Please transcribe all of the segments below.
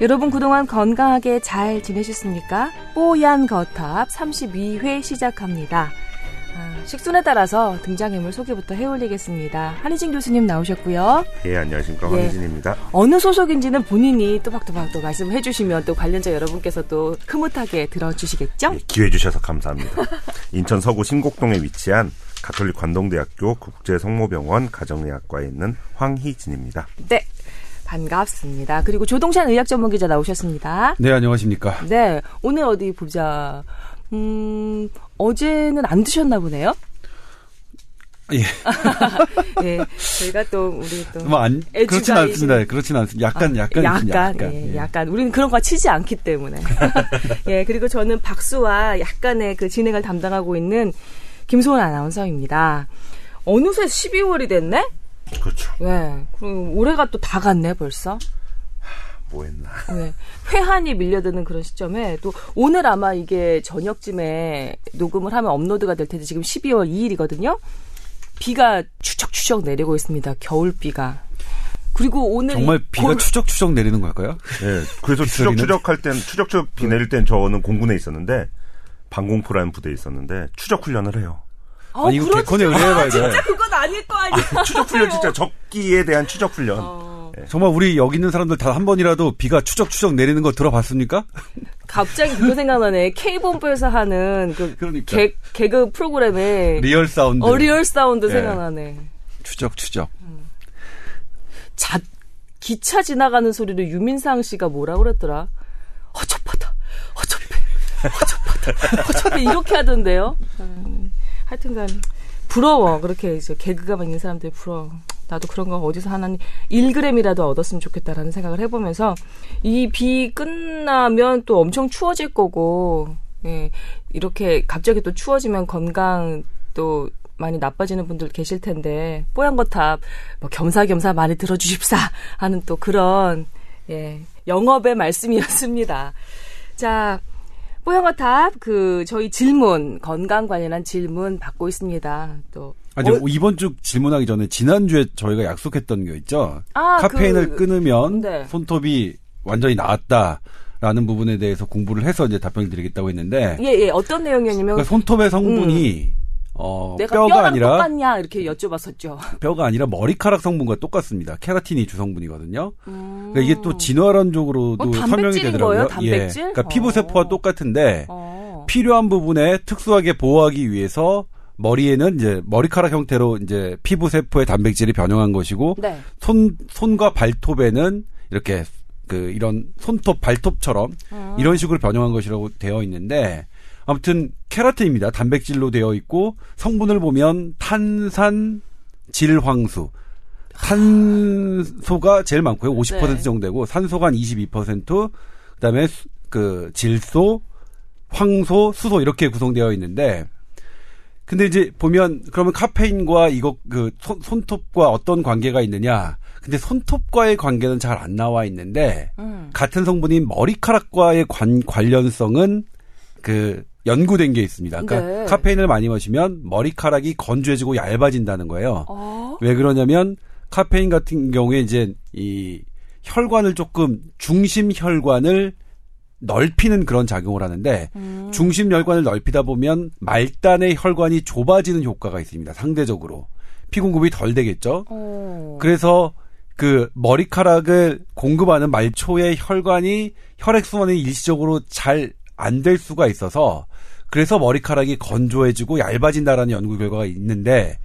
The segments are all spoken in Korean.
여러분 그동안 건강하게 잘 지내셨습니까? 뽀얀 거탑 32회 시작합니다. 아, 식순에 따라서 등장인물 소개부터 해올리겠습니다. 한희진 교수님 나오셨고요. 예, 안녕하십니까. 예. 황희진입니다. 어느 소속인지는 본인이 또박또박 또 말씀해 주시면 또 관련자 여러분께서 또 흐뭇하게 들어주시겠죠? 예, 기회 주셔서 감사합니다. 인천 서구 신곡동에 위치한 가톨릭 관동대학교 국제성모병원 가정의학과에 있는 황희진입니다. 네. 반갑습니다. 그리고 조동찬 의학 전문 기자 나오셨습니다. 네, 안녕하십니까. 네. 오늘 어디 보자. 음, 어제는 안 드셨나 보네요? 예. 예. 저희가 또, 우리 또. 뭐 안, 그렇진 않습니다. 그렇진 않습니다. 약간, 아, 약간, 약간, 약간. 예, 예. 약간. 우리는 그런 거 치지 않기 때문에. 예, 그리고 저는 박수와 약간의 그 진행을 담당하고 있는 김소은 아나운서입니다. 어느새 12월이 됐네? 그렇죠. 네. 그럼 올해가 또 다 갔네, 벌써. 뭐 했나. 네. 회한이 밀려드는 그런 시점에 또 오늘 아마 이게 저녁쯤에 녹음을 하면 업로드가 될 텐데 지금 12월 2일이거든요. 비가 추적추적 내리고 있습니다. 겨울비가. 그리고 오늘 정말 이 비가 골- 추적추적 내리는 걸까요? 예, 그래서? 추적추적할 땐, 추적추적 비 내릴 땐 저는 공군에 있었는데, 방공포라는 부대에 있었는데, 추적 훈련을 해요. 아, 아니, 이거. 개콘에 의뢰해봐야 돼. 진짜 그건 아닐 거 아니야. 추적 훈련 진짜 적기에 대한 추적 훈련. 어, 정말 우리 여기 있는 사람들 다 한 번이라도 비가 추적추적 내리는 거 들어봤습니까? 갑자기 그거 생각나네. K본부에서 하는 그 그러니까. 개, 개그 프로그램에 real sound. 어 real sound 예. 생각나네. 추적추적. 자, 기차 지나가는 소리를 유민상 씨가 뭐라 그랬더라? 허접하다, 허접해, 허접하다, 허접해 이렇게 하던데요. 음, 하여튼간 부러워. 그렇게 이제 개그가 있는 사람들이 부러워. 나도 그런 거 어디서 하나 1g이라도 얻었으면 좋겠다라는 생각을 해보면서 이 비 끝나면 또 엄청 추워질 거고 예, 이렇게 갑자기 또 추워지면 건강 또 많이 나빠지는 분들 계실 텐데 뽀얀 거탑 뭐 겸사겸사 많이 들어주십사 하는 또 그런 예 영업의 말씀이었습니다. 자 뽀얀거탑 그 저희 질문 건강 관련한 질문 받고 있습니다. 또 아니, 어, 이번 주 질문하기 전에 지난주에 저희가 약속했던 게 있죠. 아, 카페인을 그- 끊으면 네. 손톱이 완전히 나았다 라는 부분에 대해서 공부를 해서 이제 답변을 드리겠다고 했는데 예, 예. 어떤 내용이었냐면 그러니까 손톱의 성분이 어, 음. 내가 뼈가 아니라 똑같냐 이렇게 여쭤봤었죠. 뼈가 아니라 머리카락 성분과 똑같습니다. 케라틴이 주성분이거든요. 음. 그러니까 이게 또 진화론적으로도 어, 설명이 되더라고요. 거예요? 단백질? 예. 그러니까 피부 어. 세포와 똑같은데 어. 필요한 부분에 특수하게 보호하기 위해서 머리에는 이제 머리카락 형태로 이제 피부 세포의 단백질이 변형한 것이고 네. 손 손과 발톱에는 이렇게 그 이런 손톱 발톱처럼 음. 이런 식으로 변형한 것이라고 되어 있는데 아무튼 케라틴입니다. 단백질로 되어 있고 성분을 보면 탄산 질황수 탄소가 제일 많고요. 50% 네. 정도 되고 산소가 한 22%, 그다음에 수- 그 질소, 황소, 수소 이렇게 구성되어 있는데 근데 이제 보면 그러면 카페인과 이거 그 손, 손톱과 어떤 관계가 있느냐? 근데 손톱과의 관계는 잘 안 나와 있는데 음. 같은 성분인 머리카락과의 관, 관련성은 그 연구된 게 있습니다. 그러니까 네. 카페인을 많이 마시면 머리카락이 건조해지고 얇아진다는 거예요. 어. 왜 그러냐면 카페인 같은 경우에 이제 이 혈관을 조금 중심 혈관을 넓히는 그런 작용을 하는데 음. 중심 혈관을 넓히다 보면 말단의 혈관이 좁아지는 효과가 있습니다. 상대적으로 피 공급이 덜 되겠죠. 어. 그래서 그 머리카락을 공급하는 말초의 혈관이 혈액 순환이 일시적으로 잘 안 될 수가 있어서 그래서 머리카락이 건조해지고 얇아진다라는 연구 결과가 있는데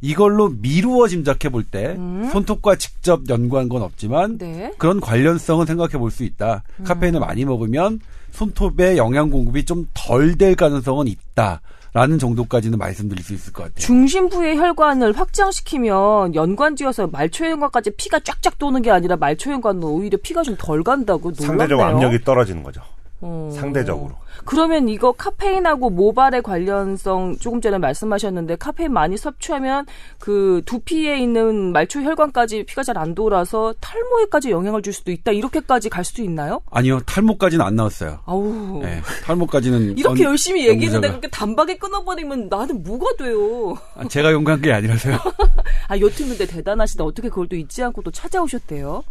이걸로 미루어 짐작해 볼때 음. 손톱과 직접 연구한 건 없지만 네. 그런 관련성은 생각해 볼 수 있다. 음. 카페인을 많이 먹으면 손톱의 영양 공급이 좀 덜 될 가능성은 있다 라는 정도까지는 말씀드릴 수 있을 것 같아요. 중심부의 혈관을 확장시키면 연관지어서 말초혈관까지 피가 쫙쫙 도는 게 아니라 말초혈관은 오히려 피가 좀 덜 간다고 놀랐네요. 상대적으로 압력이 떨어지는 거죠. 어. 상대적으로. 그러면 이거 카페인하고 모발의 관련성 조금 전에 말씀하셨는데 카페인 많이 섭취하면 그 두피에 있는 말초 혈관까지 피가 잘 안 돌아서 탈모에까지 영향을 줄 수도 있다. 이렇게까지 갈 수도 있나요? 아니요, 탈모까지는 안 나왔어요. 아우. 네, 탈모까지는 이렇게 언- 열심히 얘기했는데 그렇게 단박에 끊어버리면 나는 뭐가 돼요? 아, 제가 연구한 게 아니라서요. 아, 여튼 근데 대단하시다. 어떻게 그걸 또 잊지 않고 또 찾아오셨대요?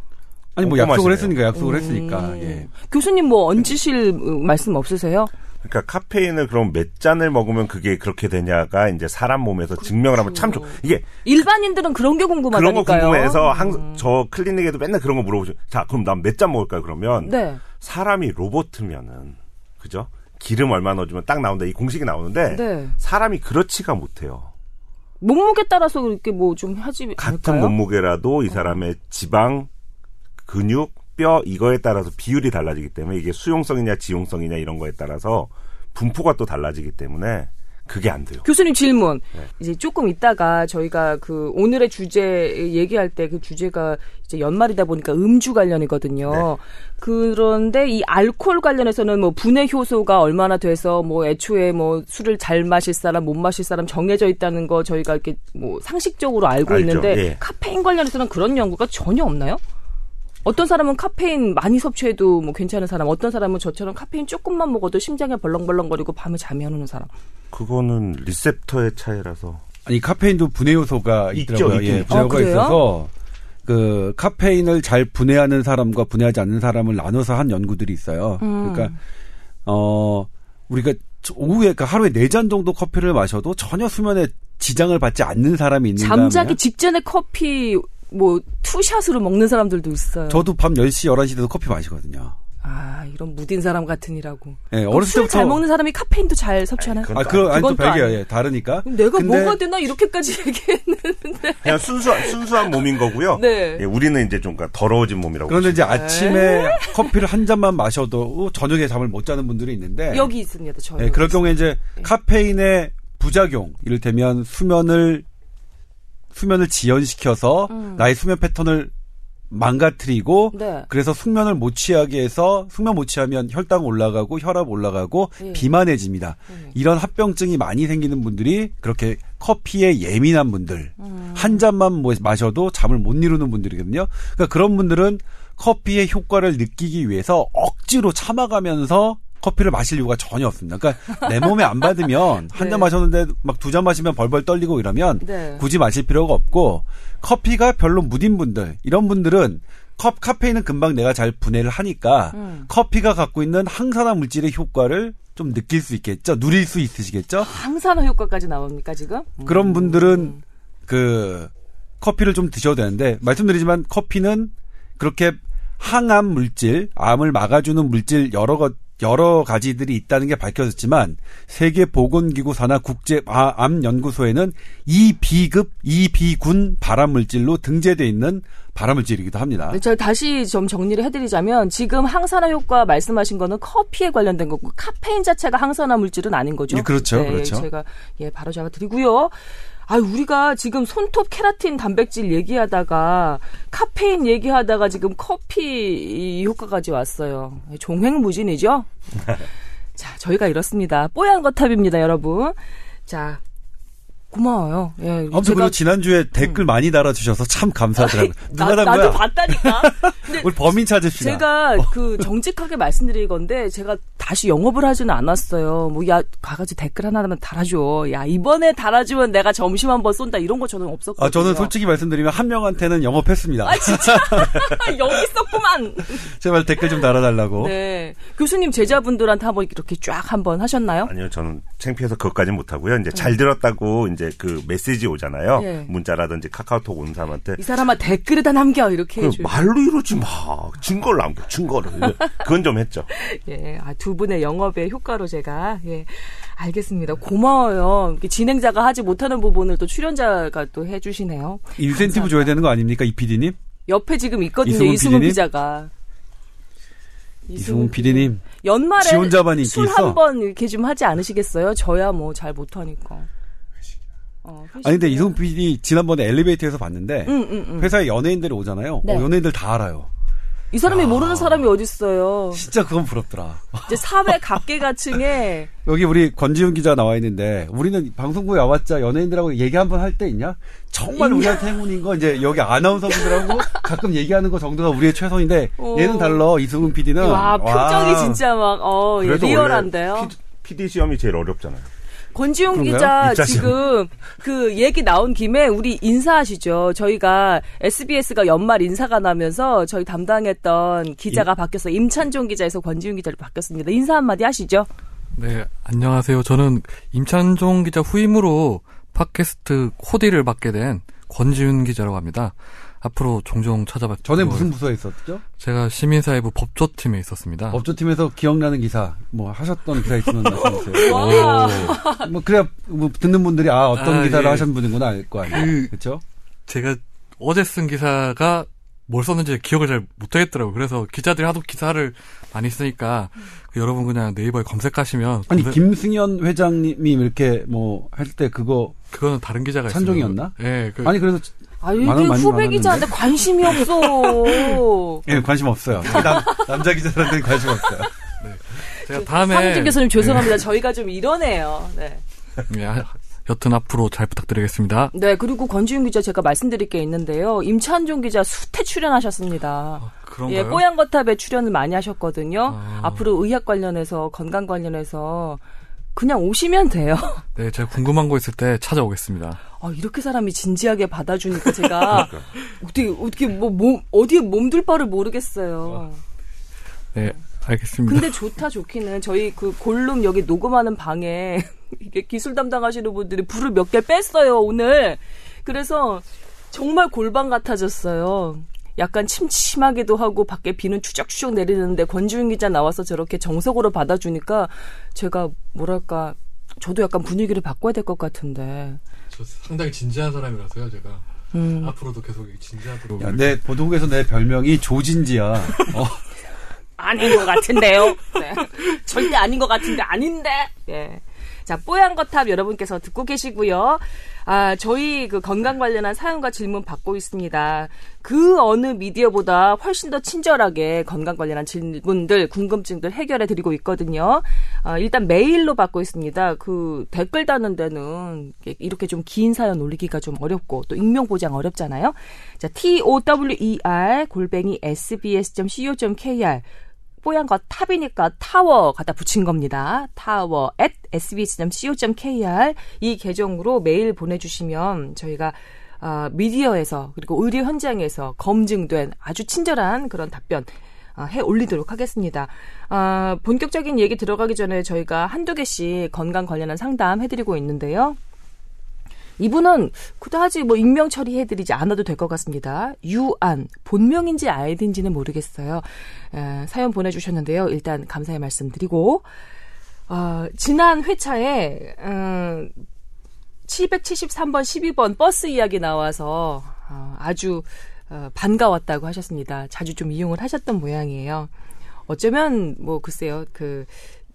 아니 뭐. 약속을 했으니까 약속을 음. 했으니까 예. 교수님 뭐 얹으실 어, 말씀 없으세요? 그러니까 카페인을 그럼 몇 잔을 먹으면 그게 그렇게 되냐가 이제 사람 몸에서 증명을 하면 참 좋. 이게 일반인들은 그런 게 그런 거 궁금하다니까요. 궁금해서 음. 항, 저 클리닉에도 맨날 그런 거 물어보죠. 자, 그럼 난 몇 잔 먹을까요? 그러면 네. 사람이 로봇이면은 그죠? 기름 얼마 넣어주면 딱 나온다. 이 공식이 나오는데 네. 사람이 그렇지가 못해요. 몸무게 따라서 이렇게 뭐 좀 하지 같은 않을까요? 몸무게라도 이 사람의 지방, 근육, 뼈 이거에 따라서 비율이 달라지기 때문에 이게 수용성이냐 지용성이냐 이런 거에 따라서 분포가 또 달라지기 때문에 그게 안 돼요. 교수님 질문. 네. 이제 조금 있다가 저희가 그 오늘의 주제 얘기할 때 그 주제가 이제 연말이다 보니까 음주 관련이거든요. 네. 그런데 이 알코올 관련해서는 뭐 분해 효소가 얼마나 돼서 뭐 애초에 뭐 술을 잘 마실 사람 못 마실 사람 정해져 있다는 거 저희가 이렇게 뭐 상식적으로 알고 알죠. 있는데 예. 카페인 관련해서는 그런 연구가 전혀 없나요? 어떤 사람은 카페인 많이 섭취해도 뭐 괜찮은 사람, 어떤 사람은 저처럼 카페인 조금만 먹어도 심장이 벌렁벌렁거리고 밤에 잠이 안 오는 사람. 그거는 리셉터의 차이라서 아니 카페인도 분해 요소가 있더라고요. 예, 있죠. 분해 요소가 아? 있어서 그 카페인을 잘 분해하는 사람과 분해하지 않는 사람을 나눠서 한 연구들이 있어요. 음. 그러니까 어 우리가 오후에 그러니까 하루에 네 잔 정도 커피를 마셔도 전혀 수면에 지장을 받지 않는 사람이 있는가 잠자기 하면 직전에 커피 뭐 투샷으로 먹는 사람들도 있어요. 저도 밤 10시, 11시 돼도 커피 마시거든요. 아 이런 무딘 사람 같으니라고. 예, 어렸을 때부터 술잘 먹는 사람이 카페인도 잘 섭취하나요? 그건 아, 그 아니 또 그건. 아니에요. 예, 다르니까. 내가 근데 뭐가 되나 이렇게까지 얘기했는데. 그냥 순수한 순수한 몸인 거고요. 네. 예, 우리는 이제 좀 그러니까 더러워진 몸이라고. 그런데 이제 아침에 커피를 한 잔만 마셔도 저녁에 잠을 못 자는 분들이 있는데 여기 있습니다. 저. 예, 그럴 경우에 이제 네. 카페인의 부작용, 이를테면 수면을 수면을 지연시켜서 음. 나의 수면 패턴을 망가뜨리고 네. 그래서 숙면을 못 취하게 해서 숙면 못 취하면 혈당 올라가고 혈압 올라가고 예. 비만해집니다. 음. 이런 합병증이 많이 생기는 분들이 그렇게 커피에 예민한 분들 음. 한 잔만 뭐 마셔도 잠을 못 이루는 분들이거든요. 그러니까 그런 분들은 커피의 효과를 느끼기 위해서 억지로 참아가면서 커피를 마실 이유가 전혀 없습니다. 그러니까 내 몸에 안 받으면 한 네. 잔 마셨는데 막 두 잔 마시면 벌벌 떨리고 이러면 네. 굳이 마실 필요가 없고 커피가 별로 무딘 분들 이런 분들은 컵 카페인은 금방 내가 잘 분해를 하니까 음. 커피가 갖고 있는 항산화 물질의 효과를 좀 느낄 수 있겠죠. 누릴 수 있으시겠죠. 항산화 효과까지 나옵니까 지금? 그런 분들은 그 커피를 좀 드셔도 되는데 말씀드리지만 커피는 그렇게 항암 물질, 암을 막아주는 물질 여러 것 여러 가지들이 있다는 게 밝혀졌지만 세계 보건기구 산하 국제 아, 암 연구소에는 이 비급 이 비군 발암 물질로 등재돼 있는 발암 물질이기도 합니다. 네, 제가 다시 좀 정리를 해드리자면 지금 항산화 효과 말씀하신 거는 커피에 관련된 거고 카페인 자체가 항산화 물질은 아닌 거죠. 예, 그렇죠, 네, 그렇죠. 제가 예 바로 잡아드리고요. 아 우리가 지금 손톱 케라틴 단백질 얘기하다가 카페인 얘기하다가 지금 커피 효과까지 왔어요. 종횡무진이죠. 자 저희가 이렇습니다. 뽀얀 거탑입니다, 여러분. 자 고마워요. 예, 아무튼 그리고 지난주에 댓글 많이 달아주셔서 참 감사하더라고요. 누가 나, 단 나도? 봤다니까. 우리 범인 찾읍시다. 제가 그 정직하게 말씀드릴 건데 제가 다시 영업을 하지는 않았어요. 뭐 야 가가지고 댓글 하나만 달아줘. 야 이번에 달아주면 내가 점심 한번 쏜다 이런 거 저는 없었거든요. 아, 저는 솔직히 말씀드리면 한 명한테는 영업했습니다. 아 진짜 여기 있었구만. 제발 댓글 좀 달아달라고. 네 교수님 제자분들한테 한번 이렇게 쫙 한번 하셨나요? 아니요, 저는 창피해서 그것까지는 못하고요. 이제 잘 들었다고 이제 그 메시지 오잖아요. 예. 문자라든지 카카오톡 온 사람한테 이 사람아 댓글에다 남겨 이렇게 그 해줘. 말로 이러지 마. 증거를 남겨, 증거를. 그건 좀 했죠. 예, 아, 두 분의 영업의 효과로 제가 예, 알겠습니다. 고마워요. 진행자가 하지 못하는 부분을 또 출연자가 또 해주시네요. 인센티브 줘야 되는 거 아닙니까, 이 PD님? 옆에 지금 있거든요. 이승훈 이승훈? 기자가. 이승훈 PD님. 연말에 지 혼자만이 인기 술 있어? 한번 이렇게 좀 하지 않으시겠어요? 저야 뭐 잘 못하니까. 어, 아니, 근데 이승훈 PD 지난번에 엘리베이터에서 봤는데, 응, 응, 응. 회사에 연예인들이 오잖아요. 네. 어, 연예인들 다 알아요. 이 사람이 모르는 사람이 어딨어요. 진짜 그건 부럽더라. 이제 사회 각계가층에 여기 우리 권지훈 기자 나와 있는데, 우리는 방송국에 와봤자 연예인들하고 얘기 한 번 할 때 있냐? 정말 우리한테 행운인 거, 이제 여기 아나운서분들하고 가끔 얘기하는 거 정도가 우리의 최선인데, 어. 얘는 달라, 이승훈 PD는. 와 표정이 진짜 막 어, 예, 리얼한데요. PD 시험이 제일 어렵잖아요. 권지용 그런가요? 기자. 지금 그 얘기 나온 김에 우리 인사하시죠. 저희가 SBS가 연말 인사가 나면서 저희 담당했던 기자가 바뀌어서 임찬종 기자에서 권지용 기자로 바뀌었습니다. 인사 한마디 하시죠. 네, 안녕하세요. 저는 임찬종 기자 후임으로 팟캐스트 코디를 맡게 된 권지윤 기자라고 합니다. 앞으로 종종 찾아뵙고 전에 무슨 부서에 있었죠? 제가 시민사회부 법조팀에 있었습니다. 법조팀에서 기억나는 기사 뭐 하셨던 기사 있으면 말씀해주세요. 와. 뭐 그래야 뭐 듣는 분들이 아 어떤 아, 기사를 예. 하신 분이구나 알 거 아니에요. 그- 그렇죠? 제가 어제 쓴 기사가 뭘 썼는지 기억을 잘 못하겠더라고요. 그래서 기자들이 하도 기사를 많이 쓰니까 그 여러분 그냥 네이버에 검색하시면 아니 검색- 김승현 회장님이 이렇게 뭐 할 때 그거 그거는 다른 기자가 찬종이었나? 예, 그 아니 그래서 아, 많이 후배. 기자한테 관심이 없어. 예 관심 없어요. 남, 남자 기자들한테 관심 없어요. 제가 다음에 황우진 교수님 죄송합니다. 저희가 좀 이러네요. 네. 예, 하- 여튼 앞으로 잘 부탁드리겠습니다. 네, 그리고 권지윤 기자 제가 말씀드릴 게 있는데요. 임찬종 기자 수태 출연하셨습니다. 아, 그런가요? 예, 뽀얀거탑에 출연을 많이 하셨거든요. 아. 앞으로 의학 관련해서 건강 관련해서 그냥 오시면 돼요. 네, 제가 궁금한 거 있을 때 찾아오겠습니다. 아, 이렇게 사람이 진지하게 받아주니까 제가 어떻게 어떻게 뭐 몸, 어디에 몸둘 바를 모르겠어요. 네, 알겠습니다. 근데 좋다 좋기는 저희 그 골룸 여기 녹음하는 방에 이게 기술 담당하시는 분들이 불을 몇 개 뺐어요 오늘. 그래서 정말 골방 같아졌어요. 약간 침침하기도 하고 밖에 비는 추적추적 내리는데 권지윤 기자 나와서 저렇게 정석으로 받아주니까 제가 뭐랄까 저도 약간 분위기를 바꿔야 될 것 같은데. 저 상당히 진지한 사람이라서요, 제가. 음. 앞으로도 계속 진지하도록. 야, 내 보도국에서 내 별명이 조진지야. 어, 아닌 것 같은데요. 네. 절대 아닌 것 같은데 아닌데. 예. 자, 뽀얀 거탑 여러분께서 듣고 계시고요. 아, 저희 그 건강 관련한 사연과 질문 받고 있습니다. 그 어느 미디어보다 훨씬 더 친절하게 건강 관련한 질문들, 궁금증들 해결해 드리고 있거든요. 아, 일단 메일로 받고 있습니다. 그 댓글 다는 데는 이렇게 좀 긴 사연 올리기가 좀 어렵고 또 익명 보장 어렵잖아요. 자, T-O-W-E-R 골뱅이 sbs.co.kr 뽀얀 거탑이니까 타워 갖다 붙인 겁니다. tower at sbs.co.kr 이 계정으로 메일 보내주시면 저희가 아, 미디어에서 그리고 의료 현장에서 검증된 아주 친절한 그런 답변 아, 해 올리도록 하겠습니다. 아, 본격적인 얘기 들어가기 전에 저희가 한두 개씩 건강 관련한 상담 해드리고 있는데요. 이분은 그다지 뭐 익명 처리해드리지 않아도 될 것 같습니다. 유안 본명인지 아이디인지는 모르겠어요. 에, 사연 보내주셨는데요. 일단 감사의 말씀드리고 어, 지난 회차에 음, 773번, 12번 버스 이야기 나와서 어, 아주 어, 반가웠다고 하셨습니다. 자주 좀 이용을 하셨던 모양이에요. 어쩌면 뭐 글쎄요 그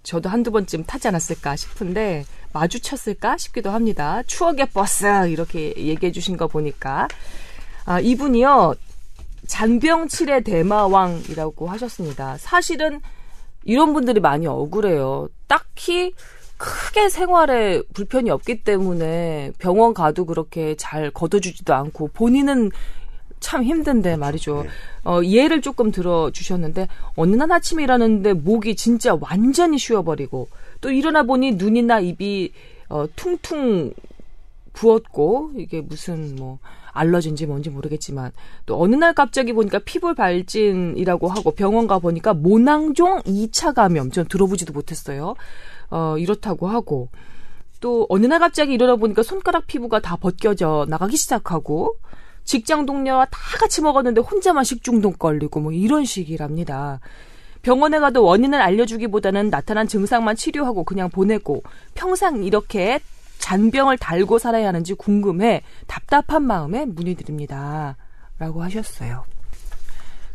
저도 한두 번쯤 타지 않았을까 싶은데 마주쳤을까 싶기도 합니다. 추억의 버스 이렇게 얘기해 주신 거 보니까 아, 이분이요 잔병칠의 대마왕이라고 하셨습니다. 사실은 이런 분들이 많이 억울해요. 딱히 크게 생활에 불편이 없기 때문에 병원 가도 그렇게 잘 걷어주지도 않고 본인은 참 힘든데 말이죠. 어, 예를 조금 들어 주셨는데 어느 날 아침에 일하는데 목이 진짜 완전히 쉬어버리고 또 일어나 보니 눈이나 입이 어, 퉁퉁 부었고 이게 무슨 뭐 알러지인지 뭔지 모르겠지만 또 어느 날 갑자기 보니까 피부 발진이라고 하고 병원 가 보니까 모낭종 2차 감염 전 들어보지도 못했어요. 어 이렇다고 하고 또 어느 날 갑자기 일어나 보니까 손가락 피부가 다 벗겨져 나가기 시작하고 직장 동료와 다 같이 먹었는데 혼자만 식중독 걸리고 뭐 이런 식이랍니다. 병원에 가도 원인을 알려주기보다는 나타난 증상만 치료하고 그냥 보내고 평생 이렇게 잔병을 달고 살아야 하는지 궁금해 답답한 마음에 문의드립니다. 라고 하셨어요.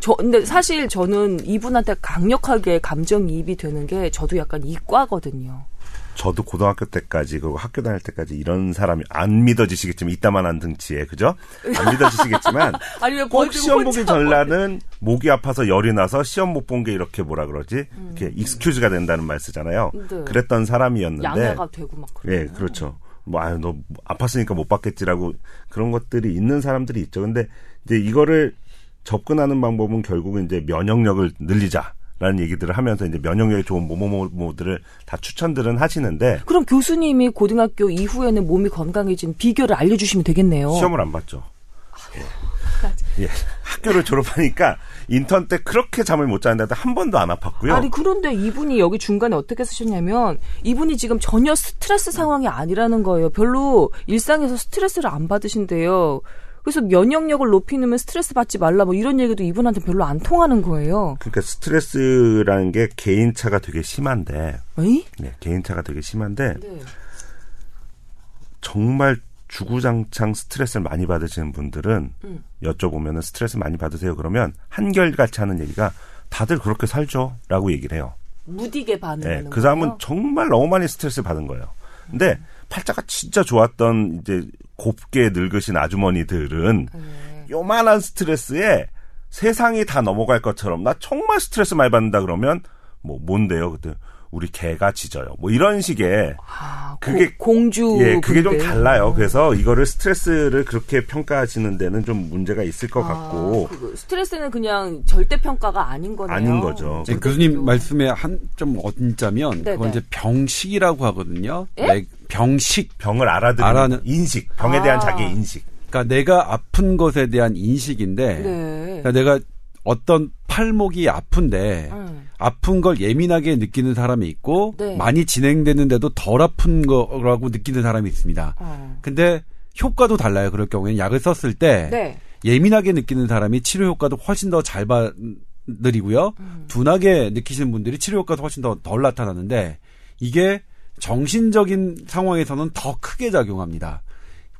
저, 근데 사실 저는 이분한테 강력하게 감정이입이 되는 게 저도 약간 이과거든요. 저도 고등학교 때까지 그리고 학교 다닐 때까지 이런 사람이 안 믿어지시겠지만 이따만한 등치에 그죠? 안 믿어지시겠지만 아니, 왜꼭 시험 보기 혼자 전날은 목이 아파서 열이 나서 시험 못 본 게 이렇게 뭐라 그러지? 음. 이렇게 익스큐즈가 된다는 말 쓰잖아요. 네. 그랬던 사람이었는데 양해가 되고 막 그래요. 예, 그렇죠. 뭐, 아유, 너 아팠으니까 못 받겠지라고 그런 것들이 있는 사람들이 있죠. 근데 이제 이거를 접근하는 방법은 결국은 이제 면역력을 늘리자. 라는 얘기들을 하면서 이제 면역력이 좋은 뭐뭐뭐들을 다 추천들은 하시는데 그럼 교수님이 고등학교 이후에는 몸이 건강해진 비결을 알려주시면 되겠네요. 시험을 안 봤죠. 예. 예. 학교를 졸업하니까 인턴 때 그렇게 잠을 못 자는데 한 번도 안 아팠고요. 아니 그런데 이분이 여기 중간에 어떻게 쓰셨냐면 이분이 지금 전혀 스트레스 상황이 아니라는 거예요. 별로 일상에서 스트레스를 안 받으신대요. 그래서 면역력을 높이면 스트레스 받지 말라 뭐 이런 얘기도 이분한테 별로 안 통하는 거예요. 그러니까 스트레스라는 게 개인차가 되게 심한데, 에이? 네, 개인차가 되게 심한데 네. 정말 주구장창 스트레스를 많이 받으시는 분들은 음. 여쭤보면 스트레스 많이 받으세요 그러면 한결같이 하는 얘기가 다들 그렇게 살죠라고 얘기를 해요. 무디게 반응하는 네, 그 사람은 거예요? 정말 너무 많이 스트레스를 받은 거예요. 근데 팔자가 진짜 좋았던 이제 곱게 늙으신 아주머니들은 네. 요만한 스트레스에 세상이 다 넘어갈 것처럼 나 정말 스트레스 많이 받는다 그러면 뭐 뭔데요? 그때 우리 개가 짖어요. 뭐 이런 식의 아, 그게- 고- 공주 예, 그게 좀. 달라요. 그래서 이거를 스트레스를 그렇게 평가하시는 데는 좀 문제가 있을 것 같고 아, 그 스트레스는 그냥 절대 평가가 아닌 거네요. 아닌 거죠. 이제 교수님 말씀에 한좀 얹자면. 그건 이제 병식이라고 하거든요. 예? 내- 병식. 병을 알아듣는 알아는- 인식, 병에 대한 아. 자기의 인식. 그러니까 내가 아픈 것에 대한 인식인데 네. 그러니까 내가 어떤 팔목이 아픈데 음. 아픈 걸 예민하게 느끼는 사람이 있고 네. 많이 진행되는데도 덜 아픈 거라고 느끼는 사람이 있습니다. 어. 근데 효과도 달라요. 그럴 경우에는 약을 썼을 때 네. 예민하게 느끼는 사람이 치료 효과도 훨씬 더 잘 받으리고요. 음. 둔하게 느끼시는 분들이 치료 효과도 훨씬 더 덜 나타나는데 이게 정신적인 상황에서는 더 크게 작용합니다.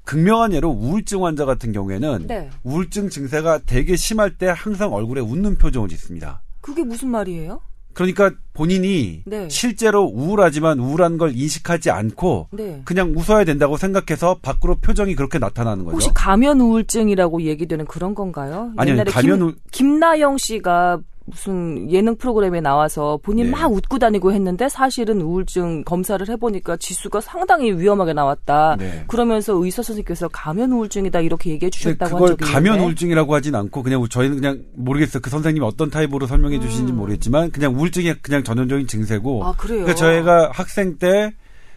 극명한 예로 우울증 환자 같은 경우에는 네. 우울증 증세가 되게 심할 때 항상 얼굴에 웃는 표정을 짓습니다. 그게 무슨 말이에요? 그러니까 본인이 네. 실제로 우울하지만 우울한 걸 인식하지 않고 네. 그냥 웃어야 된다고 생각해서 밖으로 표정이 그렇게 나타나는 거죠. 혹시 가면 우울증이라고 얘기되는 그런 건가요? 아니요, 옛날에 가면 김, 우- 김나영 씨가 무슨 예능 프로그램에 나와서 본인 네. 막 웃고 다니고 했는데 사실은 우울증 검사를 해보니까 지수가 상당히 위험하게 나왔다. 네. 그러면서 의사 선생님께서 가면 우울증이다 이렇게 얘기해 주셨다고 한 그걸 적이 가면 있는데. 우울증이라고 하진 않고 그냥 저희는 그냥 모르겠어요. 그 선생님이 어떤 타입으로 설명해 음. 주시는지 모르겠지만 그냥 우울증이 그냥 전형적인 증세고. 아 그래요? 그러니까 저희가 학생 때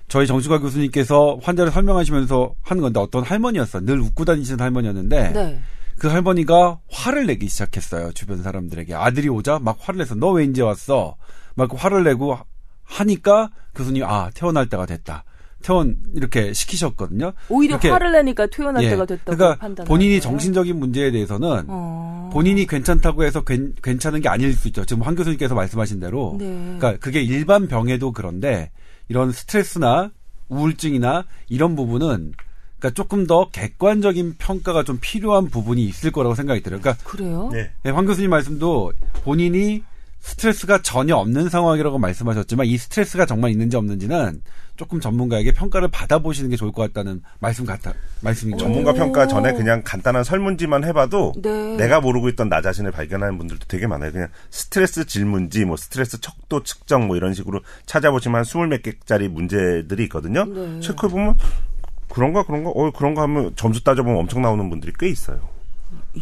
저희 정신과 교수님께서 환자를 설명하시면서 하는 건데 어떤 할머니였어. 늘 웃고 다니시는 할머니였는데 네. 그 할머니가 화를 내기 시작했어요. 주변 사람들에게. 아들이 오자 막 화를 내서 너 왜 이제 왔어? 막 화를 내고 하니까 교수님 아 태어날 때가 됐다. 퇴원 이렇게 시키셨거든요. 오히려 이렇게- 화를 내니까 퇴원할 예. 때가 됐다고 그러니까 판단을 본인이 하나요? 정신적인 문제에 대해서는 어. 본인이 괜찮다고 해서 괜, 괜찮은 게 아닐 수 있죠. 지금 황 교수님께서 말씀하신 대로. 네. 그러니까 그게 일반 병에도 그런데 이런 스트레스나 우울증이나 이런 부분은 그러니까 조금 더 객관적인 평가가 좀 필요한 부분이 있을 거라고 생각이 들어요. 그러니까 그래요? 네. 네, 황 교수님 말씀도 본인이 스트레스가 전혀 없는 상황이라고 말씀하셨지만 이 스트레스가 정말 있는지 없는지는 조금 전문가에게 평가를 받아보시는 게 좋을 것 같다는 말씀 같아 말씀인 거죠. 전문가 오. 평가 전에 그냥 간단한 설문지만 해봐도 네. 내가 모르고 있던 나 자신을 발견하는 분들도 되게 많아요. 그냥 스트레스 질문지, 뭐 스트레스 척도 측정 뭐 이런 식으로 찾아보시면 한 스물 몇 개짜리 문제들이 있거든요. 네. 체크해 보면 그런가 그런가 어 그런가 하면 점수 따져보면 엄청 나오는 분들이 꽤 있어요.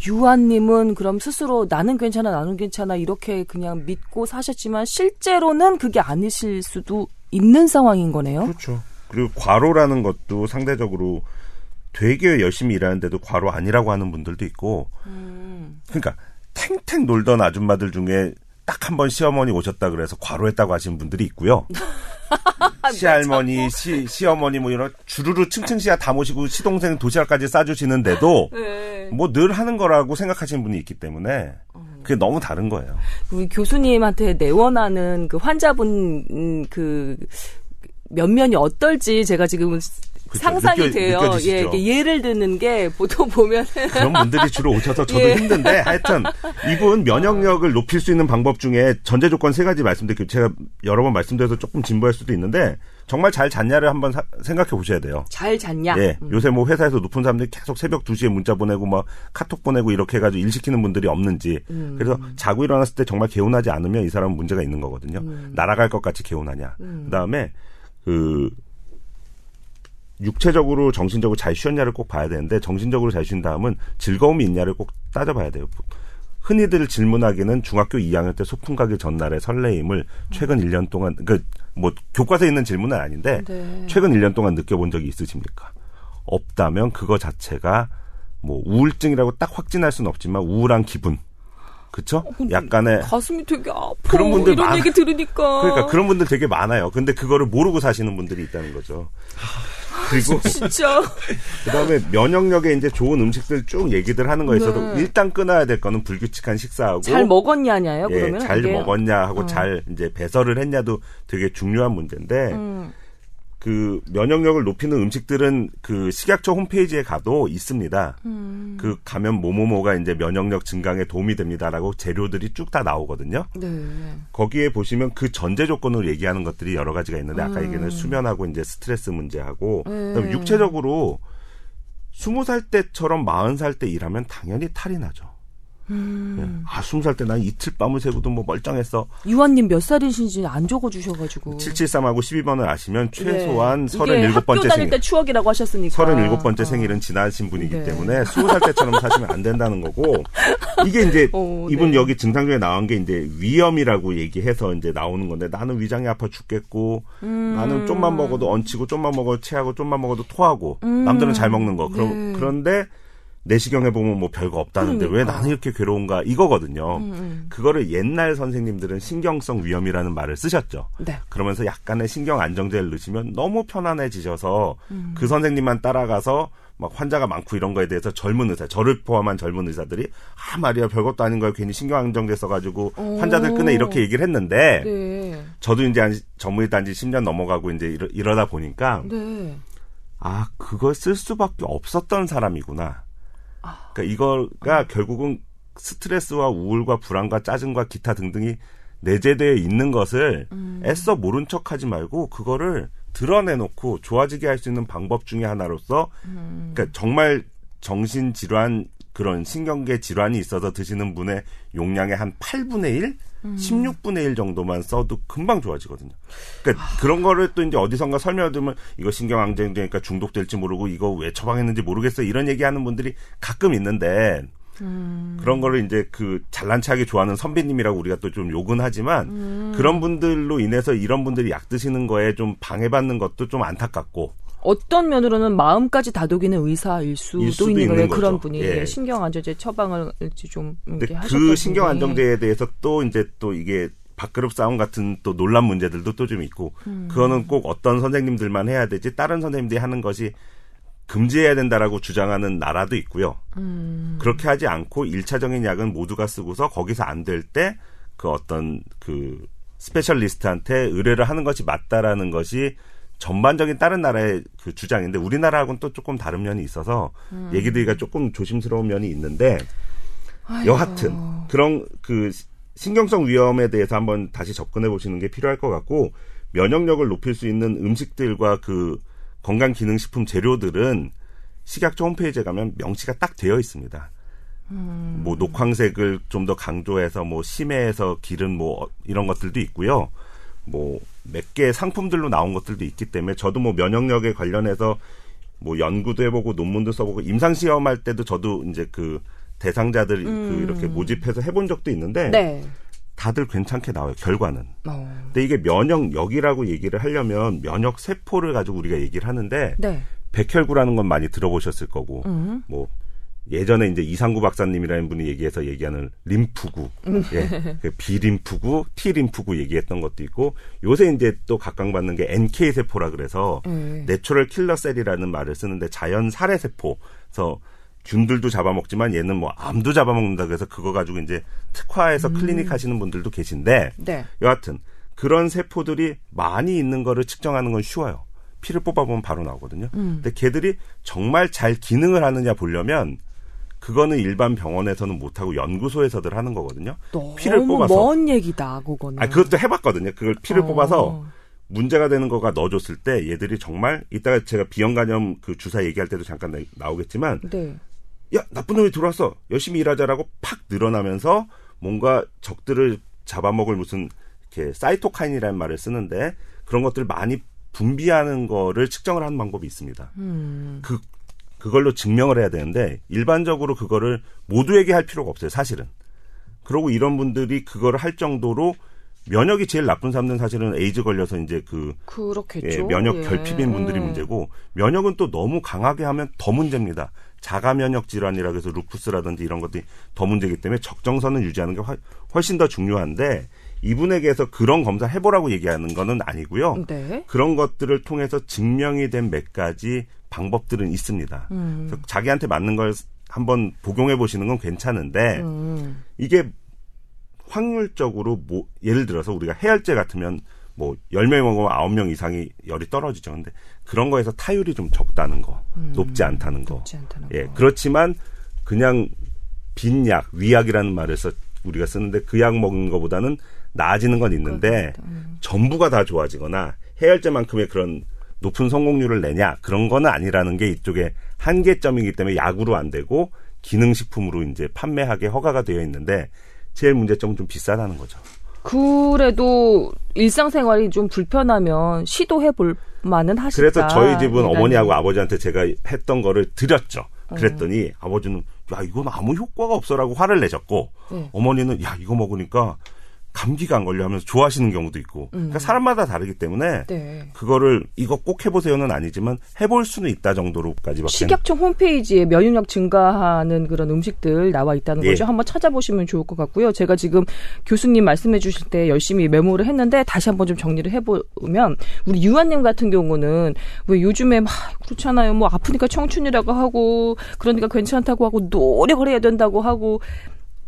유한님은 그럼 스스로 나는 괜찮아, 나는 괜찮아 이렇게 그냥 믿고 사셨지만 실제로는 그게 아니실 수도 있는 상황인 거네요. 그렇죠. 그리고 과로라는 것도 상대적으로 되게 열심히 일하는데도 과로 아니라고 하는 분들도 있고, 음. 그러니까 탱탱 놀던 아줌마들 중에 딱 한 번 시어머니 오셨다 그래서 과로했다고 하시는 분들이 있고요. 시할머니, 시, 시어머니 뭐 이런 주르르 층층 씨야 다 모시고 시동생 도시락까지 싸주시는데도 네. 뭐늘 하는 거라고 생각하시는 분이 있기 때문에 그게 너무 다른 거예요. 우리 교수님한테 내원하는 그 환자분 음, 그 면면이 어떨지 제가 지금 그쵸, 상상이 느껴- 돼요. 느껴지시죠? 예, 예를 드는 게 보통 보면 그런 분들이 주로 오셔서 저도 예. 힘든데 하여튼 이분 면역력을 높일 수 있는 방법 중에 전제 조건 세 가지 말씀드릴게요. 제가 여러 번 말씀드려서 조금 진보할 수도 있는데 정말 잘 잤냐를 한번 사- 생각해 보셔야 돼요. 잘 잤냐? 예. 음. 요새 뭐 회사에서 높은 사람들이 계속 새벽 2시에 문자 보내고 막 카톡 보내고 이렇게 해가지고 일 시키는 분들이 없는지. 음. 그래서 자고 일어났을 때 정말 개운하지 않으면 이 사람은 문제가 있는 거거든요. 음. 날아갈 것 같이 개운하냐. 그 다음에 그 육체적으로 정신적으로 잘 쉬었냐를 꼭 봐야 되는데 정신적으로 잘 쉰 다음은 즐거움이 있냐를 꼭 따져봐야 돼요. 흔히들 질문하기는 중학교 2학년 때 소풍 가기 전날의 설레임을 최근 1년 동안 그러니까 뭐 교과서에 있는 질문은 아닌데 네. 최근 1년 동안 느껴본 적이 있으십니까? 없다면 그거 자체가 뭐 우울증이라고 딱 확진할 수는 없지만 우울한 기분. 그쵸? 근데 약간의 가슴이 되게 아파. 그런 분들 이런 많아. 얘기 들으니까. 그러니까 그런 분들 되게 많아요. 근데 그거를 모르고 사시는 분들이 있다는 거죠. 그리고 진짜. 그다음에 면역력에 이제 좋은 음식들 쭉 얘기들 하는 거에 있어도 네. 일단 끊어야 될 거는 불규칙한 식사하고 잘 먹었냐냐요, 예, 그러면? 잘 이게? 먹었냐 하고 어. 잘 이제 배설을 했냐도 되게 중요한 문제인데 음. 그 면역력을 높이는 음식들은 그 식약처 홈페이지에 가도 있습니다. 음. 그 가면 뭐뭐뭐가 이제 면역력 증강에 도움이 됩니다라고 재료들이 쭉 다 나오거든요. 네. 거기에 보시면 그 전제 조건으로 얘기하는 것들이 여러 가지가 있는데 아까 음. 얘기는 수면하고 이제 스트레스 문제하고 네. 그다음에 육체적으로 스무 살 때처럼 마흔 살 때 일하면 당연히 탈이 나죠. 음. 예. 아 스무 살 때 난 이틀 밤을 새고도 뭐 멀쩡했어. 유한님 몇 살이신지 안 적어주셔가지고. 773하고 12번을 아시면 최소한 네. 이게 37번째 학교 다닐 생일. 때 추억이라고 하셨으니까. 37번째 어. 생일은 지나신 분이기 네. 때문에 20살 때처럼 사시면 안 된다는 거고 이게 이제 어, 이분 네. 여기 증상 중에 나온 게 이제 위염이라고 얘기해서 이제 나오는 건데 나는 위장이 아파 죽겠고 음. 나는 좀만 먹어도 얹히고 좀만 먹어도 체하고 좀만 먹어도 토하고 남들은 잘 먹는 거 음. 네. 그런데 내시경해 보면 뭐 별거 없다는데 왜 그러니까. 나는 이렇게 괴로운가 이거거든요. 음, 그거를 옛날 선생님들은 신경성 위염이라는 말을 쓰셨죠. 네. 그러면서 약간의 신경 안정제를 넣으시면 너무 편안해지셔서 음. 그 선생님만 따라가서 막 환자가 많고 이런 거에 대해서 젊은 의사, 저를 포함한 젊은 의사들이 아 말이야 별것도 아닌 거야 괜히 신경 안정제 써가지고 오. 환자들 끄네 이렇게 얘기를 했는데 네. 저도 이제 한 전문의 단지 10년 넘어가고 이제 이러, 이러다 보니까 네. 아 그걸 쓸 수밖에 없었던 사람이구나. 아. 그러니까 이거가 결국은 스트레스와 우울과 불안과 짜증과 기타 등등이 내재되어 있는 것을 음. 애써 모른 척하지 말고 그거를 드러내놓고 좋아지게 할 수 있는 방법 중에 하나로서 음. 그러니까 정말 정신 질환 그런 신경계 질환이 있어서 드시는 분의 용량의 한 8분의 1, 음. 16분의 1 정도만 써도 금방 좋아지거든요. 그러니까 그런 거를 또 이제 어디선가 설명을 들으면 이거 신경안정제니까 중독될지 모르고 이거 왜 처방했는지 모르겠어 이런 얘기하는 분들이 가끔 있는데 음. 그런 거를 이제 그 잘난 체하게 좋아하는 선배님이라고 우리가 또 좀 욕은 하지만 음. 그런 분들로 인해서 이런 분들이 약 드시는 거에 좀 방해받는 것도 좀 안타깝고 어떤 면으로는 마음까지 다독이는 의사일 수도, 일 수도 있는 거예요. 거죠. 그런 분이 예. 신경 안정제 처방을 좀 이렇게 그 신경. 안정제에 대해서 또 이제 또 이게 밥그릇 싸움 같은 또 논란 문제들도 또 좀 있고 음. 그거는 꼭 어떤 선생님들만 해야 되지 다른 선생님들이 하는 것이 금지해야 된다라고 주장하는 나라도 있고요. 음. 그렇게 하지 않고 일차적인 약은 모두가 쓰고서 거기서 안 될 때 그 어떤 그 스페셜리스트한테 의뢰를 하는 것이 맞다라는 것이 전반적인 다른 나라의 그 주장인데 우리나라하고는 또 조금 다른 면이 있어서 음. 얘기 드리기가 조금 조심스러운 면이 있는데 여하튼 그런 그 시- 신경성 위험에 대해서 한번 다시 접근해 보시는 게 필요할 것 같고 면역력을 높일 수 있는 음식들과 그 건강 기능 식품 재료들은 식약처 홈페이지에 가면 명시가 딱 되어 있습니다. 뭐 녹황색을 좀 더 강조해서 뭐 심해에서 기른 뭐 이런 것들도 있고요. 뭐 몇개 상품들로 나온 것들도 있기 때문에 저도 뭐 면역력에 관련해서 뭐 연구도 해보고 논문도 써보고 임상 시험할 때도 저도 이제 그 대상자들 그 이렇게 모집해서 해본 적도 있는데 네. 다들 괜찮게 나와요 결과는. 어. 근데 이게 면역력이라고 얘기를 하려면 면역 세포를 가지고 우리가 얘기를 하는데 네. 백혈구라는 건 많이 들어보셨을 거고 음. 뭐 예전에 이제 이상구 박사님이라는 분이 얘기해서 얘기하는 림프구, 음. 예, 그 B림프구, T림프구 얘기했던 것도 있고 요새 이제 또 각광받는 게 NK 세포라 그래서 네. natural killer cell이라는 말을 쓰는데 자연 살해 세포에서 균들도 잡아먹지만 얘는 뭐 암도 잡아먹는다 그래서 그거 가지고 이제 특화해서 음. 클리닉 하시는 분들도 계신데 네. 여하튼 그런 세포들이 많이 있는 거를 측정하는 건 쉬워요. 피를 뽑아보면 바로 나오거든요. 음. 근데 걔들이 정말 잘 기능을 하느냐 보려면 그거는 일반 병원에서는 못하고 연구소에서들 하는 거거든요. 피를 뽑아서. 먼 얘기다, 그거는. 아, 그것도 해봤거든요. 그걸 피를 어. 뽑아서 문제가 되는 거가 넣어줬을 때 얘들이 정말 이따가 제가 비형 간염 그 주사 얘기할 때도 잠깐 나, 나오겠지만 네. 야 나쁜 놈이 들어왔어 열심히 일하자라고 팍 늘어나면서 뭔가 적들을 잡아먹을 무슨 이렇게 사이토카인이라는 말을 쓰는데 그런 것들 많이 분비하는 거를 측정을 하는 방법이 있습니다. 음. 그 그걸로 증명을 해야 되는데 일반적으로 그거를 모두에게 할 필요가 없어요. 사실은 그러고 이런 분들이 그걸 할 정도로 면역이 제일 나쁜 사람들은 사실은 에이즈 걸려서 이제 그. 예, 면역 예. 결핍인 분들이 문제고 면역은 또 너무 강하게 하면 더 문제입니다. 자가 면역 질환이라 해서 루푸스라든지 이런 것들이 더 문제이기 때문에 적정선을 유지하는 게 훨- 훨씬 더 중요한데 이분에게서 그런 검사 해보라고 얘기하는 거는 아니고요. 네. 그런 것들을 통해서 증명이 된 몇 가지 방법들은 있습니다. 음. 자기한테 맞는 걸 한번 복용해 보시는 건 괜찮은데 음. 이게 확률적으로 뭐 예를 들어서 우리가 해열제 같으면 뭐 10명 먹으면 9명 이상이 열이 떨어지죠. 근데 그런 거에서 타율이 좀 적다는 거, 높지 않다는 거. 음. 높지 않다는 예, 거. 그렇지만 그냥 빈 약, 위약이라는 말을 써 우리가 쓰는데 그 약 먹는 것보다는 나아지는 건 있는데 음. 전부가 다 좋아지거나 해열제만큼의 그런 높은 성공률을 내냐 그런 거는 아니라는 게 이쪽에 한계점이기 때문에 약으로 안 되고 기능식품으로 이제 판매하게 허가가 되어 있는데 제일 문제점은 좀 비싸다는 거죠. 그래도 일상생활이 좀 불편하면 시도해 볼 만은 하시다. 그래서 저희 집은. 어머니하고 아버지한테 제가 했던 거를 드렸죠. 그랬더니 아버지는 야 이건 아무 효과가 없어라고 화를 내셨고 네. 어머니는 야 이거 먹으니까 감기가 안 걸려 하면서 좋아하시는 경우도 있고 그러니까 사람마다 다르기 때문에 네. 그거를 이거 꼭 해보세요는 아니지만 해볼 수는 있다 정도로까지밖에 식약청 홈페이지에 면역력 증가하는 그런 음식들 나와 있다는 예. 거죠. 한번 찾아보시면 좋을 것 같고요. 제가 지금 교수님 말씀해 주실 때 열심히 메모를 했는데 다시 한번 좀 정리를 해보면 우리 유한님 같은 경우는 왜 요즘에 막 그렇잖아요. 뭐 아프니까 청춘이라고 하고 그러니까 괜찮다고 하고 노력을 해야 된다고 하고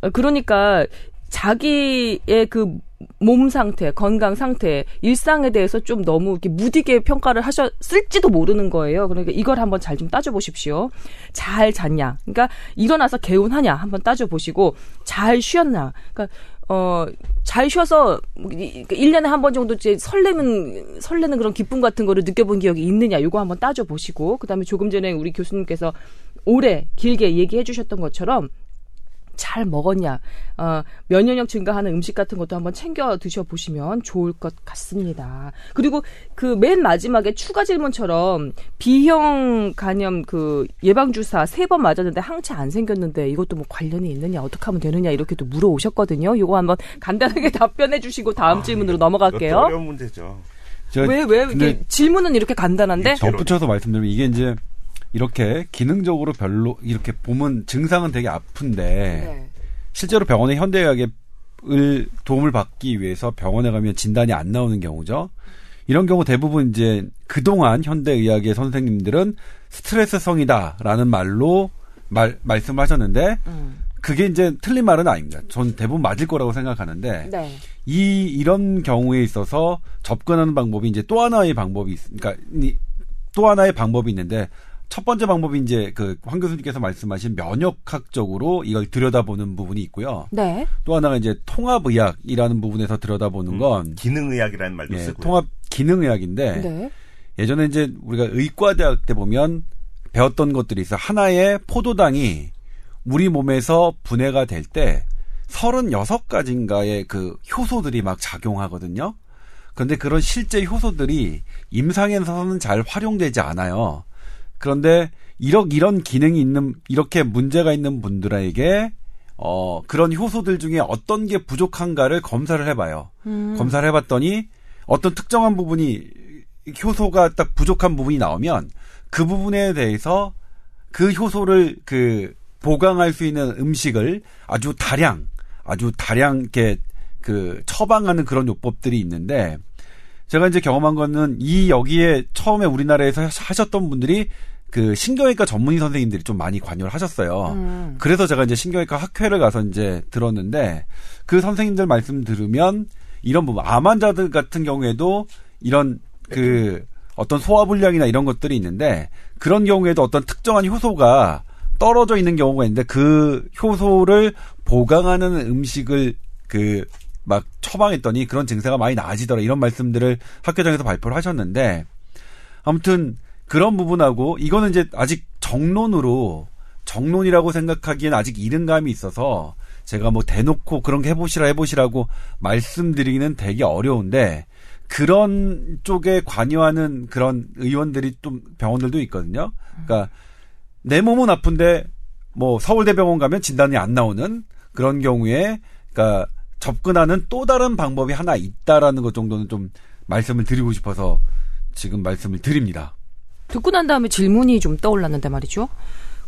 어, 그러니까 자기의 그 몸 상태, 건강 상태, 일상에 대해서 좀 너무 이렇게 무디게 평가를 하셨을지도 모르는 거예요. 그러니까 이걸 한번 잘 좀 따져보십시오. 잘 잤냐? 그러니까 일어나서 개운하냐? 한번 따져보시고 잘 쉬었나? 그러니까 어, 잘 쉬어서, 이- 그 1년에 한 번 정도 이제 설레는, 설레는 그런 기쁨 같은 거를 느껴본 기억이 있느냐, 요거 한번 따져 보시고, 그 다음에 조금 전에 우리 교수님께서 오래, 길게 얘기해 주셨던 것처럼, 잘 먹었냐, 어, 면역력 증가하는 음식 같은 것도 한번 챙겨 드셔보시면 좋을 것 같습니다. 그리고 그 맨 마지막에 추가 질문처럼 B형 간염 그 예방주사 세 번 맞았는데 항체 안 생겼는데 이것도 뭐 관련이 있느냐, 어떻게 하면 되느냐 이렇게 또 물어오셨거든요. 요거 한번 간단하게 답변해 주시고 다음 질문으로 이것도 넘어갈게요. 어려운 문제죠. 왜, 왜, 이게 질문은 이렇게 간단한데? 덧붙여서 말씀드리면 이게 이제 이렇게 기능적으로 별로 이렇게 보면 증상은 되게 아픈데 네. 실제로 병원의 현대의학을 도움을 받기 위해서 병원에 가면 진단이 안 나오는 경우죠. 이런 경우 대부분 이제 그동안 현대의학의 선생님들은 스트레스성이다라는 말로 말, 말씀하셨는데 음. 그게 이제 틀린 말은 아닙니다. 전 대부분 맞을 거라고 생각하는데 네. 이 이런 경우에 있어서 접근하는 방법이 이제 또 하나의 방법이 있, 그러니까 이- 또 하나의 방법이 있는데 첫 번째 방법이 이제 그 황 교수님께서 말씀하신 면역학적으로 이걸 들여다보는 부분이 있고요. 네. 또 하나가 이제 통합의학이라는 부분에서 들여다보는 건 기능의학이라는 말도 예, 쓰고 통합 기능의학인데 네. 예전에 이제 우리가 의과대학 때 보면 배웠던 것들이 있어. 하나의 포도당이 우리 몸에서 분해가 될 때 36가지인가의 그 효소들이 막 작용하거든요. 그런데 그런 실제 효소들이 임상에서는 잘 활용되지 않아요. 그런데 이런 이런 기능이 있는 이렇게 문제가 있는 분들에게 어 그런 효소들 중에 어떤 게 부족한가를 검사를 해봐요. 음. 검사를 해봤더니 어떤 특정한 부분이 효소가 딱 부족한 부분이 나오면 그 부분에 대해서 그 효소를 그 보강할 수 있는 음식을 아주 다량 아주 다량 이렇게 그 처방하는 그런 요법들이 있는데 제가 이제 경험한 거는 이 여기에 처음에 우리나라에서 하셨던 분들이 그 신경외과 전문의 선생님들이 좀 많이 관여를 하셨어요. 음. 그래서 제가 이제 신경외과 학회를 가서 이제 들었는데 그 선생님들 말씀 들으면 이런 부분 암 환자들 같은 경우에도 이런 그 어떤 소화불량이나 이런 것들이 있는데 그런 경우에도 어떤 특정한 효소가 떨어져 있는 경우가 있는데 그 효소를 보강하는 음식을 그 막 처방했더니 그런 증세가 많이 나아지더라 이런 말씀들을 학교장에서 발표를 하셨는데 아무튼 그런 부분하고 이거는 이제 아직 정론으로 정론이라고 생각하기엔 아직 이른 감이 있어서 제가 뭐 대놓고 그런 게 해보시라 해보시라고 말씀드리기는 되게 어려운데 그런 쪽에 관여하는 그런 의원들이 좀 병원들도 있거든요. 그러니까 내 몸은 아픈데 뭐 서울대병원 가면 진단이 안 나오는 그런 경우에 그러니까 접근하는 또 다른 방법이 하나 있다라는 것 정도는 좀 말씀을 드리고 싶어서 지금 말씀을 드립니다. 듣고 난 다음에 질문이 좀 떠올랐는데 말이죠.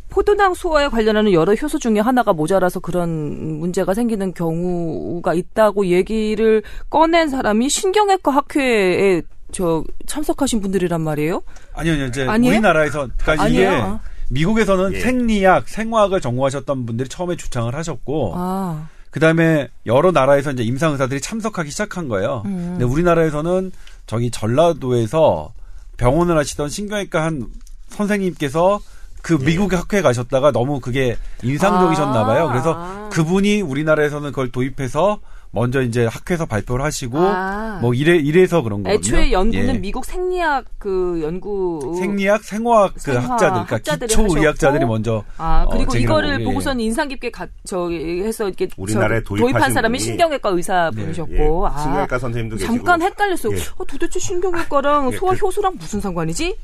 포도당 수화에 관련하는 여러 효소 중에 하나가 모자라서 그런 문제가 생기는 경우가 있다고 얘기를 꺼낸 사람이 신경외과 학회에 저 참석하신 분들이란 말이에요. 아니요, 아니요. 이제 아니에요? 우리나라에서 그러니까 이게 아니에요? 미국에서는 예. 생리학, 생화학을 전공하셨던 분들이 처음에 주창을 하셨고 아, 그다음에 여러 나라에서 이제 임상 의사들이 참석하기 시작한 거예요. 음. 근데 우리나라에서는 저기 전라도에서 병원을 하시던 신경외과 한 선생님께서 그 미국 학회에 가셨다가 너무 그게 인상적이셨나 봐요. 아. 그래서 그분이 우리나라에서는 그걸 도입해서 먼저 이제 학회에서 발표를 하시고 아. 뭐 이래 이래서 그런 거거든요. 애초에 연구는 예. 미국 생리학 그 연구 생리학, 생화학 그 생화 학자들, 그러니까 기초 하셨고, 의학자들이 먼저 아 어, 그리고 제기한 이거를 거고, 예, 보고서는 인상 깊게 가, 저기 해서 이렇게 우리나라에 저- 도입하신 도입한 사람이 신경외과 의사 네, 분이셨고 예, 아, 신경외과 선생님도 계시고 잠깐 헷갈렸어요. 예. 어, 도대체 신경외과랑 예, 소아 그- 효소랑 무슨 상관이지?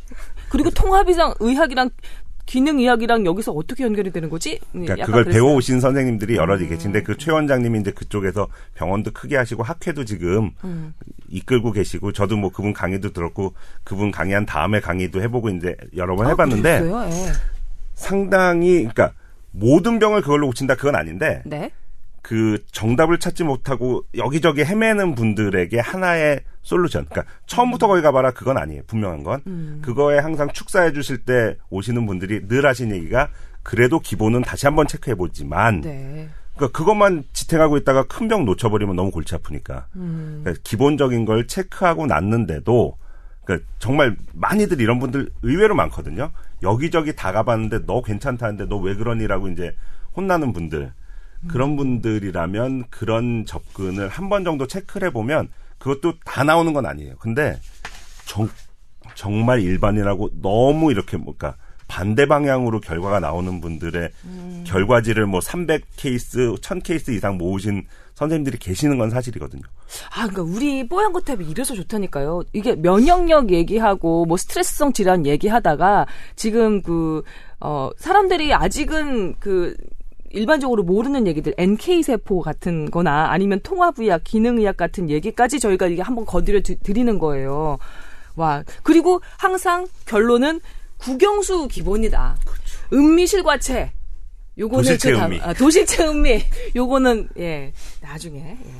그리고 통합이랑 의학이랑 기능의학이랑 여기서 어떻게 연결이 되는 거지? 음, 그러니까 그걸 그랬어요. 배워오신 선생님들이 여럿이 음. 계신데 그 최 원장님이 이제 그쪽에서 병원도 크게 하시고 학회도 지금 음. 이끌고 계시고 저도 뭐 그분 강의도 들었고 그분 강의한 다음에 강의도 해보고 이제 여러 번 아, 해봤는데? 예. 상당히 그러니까 모든 병을 그걸로 고친다 그건 아닌데 네. 그 정답을 찾지 못하고 여기저기 헤매는 분들에게 하나의 솔루션. 그러니까 처음부터 거기 가봐라 그건 아니에요. 분명한 건. 음. 그거에 항상 축사해 주실 때 오시는 분들이 늘 하신 얘기가 그래도 기본은 다시 한번 체크해 보지만 네. 그러니까 그것만 지탱하고 있다가 큰 병 놓쳐버리면 너무 골치 아프니까. 음. 그러니까 기본적인 걸 체크하고 났는데도 그러니까 정말 많이들 이런 분들 의외로 많거든요. 여기저기 다 가봤는데 너 괜찮다는데 너 왜 그러니라고 이제 혼나는 분들. 그런 분들이라면 그런 접근을 한 번 정도 체크를 해보면 그것도 다 나오는 건 아니에요. 근데 정, 정말 일반이라고 너무 이렇게 뭔가 반대 방향으로 결과가 나오는 분들의 결과지를 뭐 300케이스, 1000케이스 이상 모으신 선생님들이 계시는 건 사실이거든요. 아, 그러니까 우리 뽀얀 거탑이 이래서 좋다니까요. 이게 면역력 얘기하고 뭐 스트레스성 질환 얘기하다가 지금 그, 어, 사람들이 아직은 그, 일반적으로 모르는 얘기들, NK세포 같은 거나 아니면 통합의학, 기능의학 같은 얘기까지 저희가 이게 한번 드- 드리는 거예요. 와. 그리고 항상 결론은 국영수 기본이다. 음미실과체. 요거는 도실체 그 다음- 음미. 아, 도실체 음미. 요거는, 예, 나중에, 예.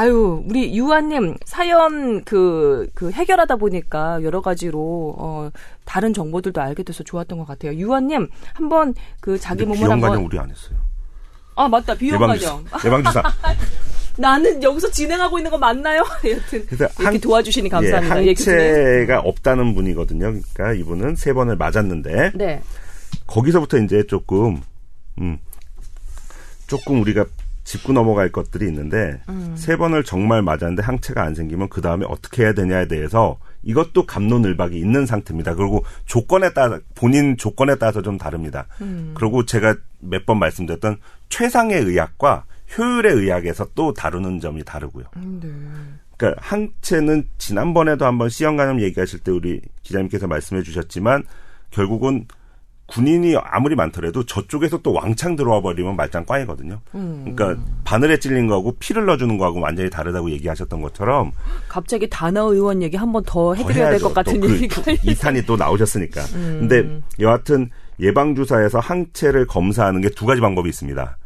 아유, 우리 유아님 사연 그, 그 해결하다 보니까 여러 가지로, 어, 다른 정보들도 알게 돼서 좋았던 것 같아요. 유아님, 한번 그 자기 몸을 한번. 과정 우리 안 했어요. 아, 맞다. 비용. 과정. 예방주사. 나는 여기서 진행하고 있는 거 맞나요? 여튼. 그래서 이렇게 한- 도와주시니 감사합니다. 예, 예, 교수님. 항체가 없다는 분이거든요. 그러니까 이분은 세 번을 맞았는데 네. 거기서부터 이제 조금 음 조금 우리가 짚고 넘어갈 것들이 있는데 음. 세 번을 정말 맞았는데 항체가 안 생기면 그 다음에 어떻게 해야 되냐에 대해서 이것도 감론을박이 있는 상태입니다. 그리고 조건에 따라 본인 조건에 따라서 좀 다릅니다. 음. 그리고 제가 몇 번 말씀드렸던 최상의 의학과 효율의 의학에서 또 다루는 점이 다르고요. 음, 네. 그러니까 항체는 지난번에도 한번 C형 간염 얘기하실 때 우리 기자님께서 말씀해 주셨지만 결국은 군인이 아무리 많더라도 저쪽에서 또 왕창 들어와 버리면 말짱 꽝이거든요. 음. 그러니까 바늘에 찔린 거하고 피를 넣어주는 거하고 완전히 다르다고 얘기하셨던 것처럼 갑자기 다나 의원 얘기 한 번더더 해드려야 될. 것 같은 또 그, 얘기가. 그 2탄이 또 나오셨으니까. 음. 근데 여하튼 예방주사에서 항체를 검사하는 게 두 가지 방법이 있습니다.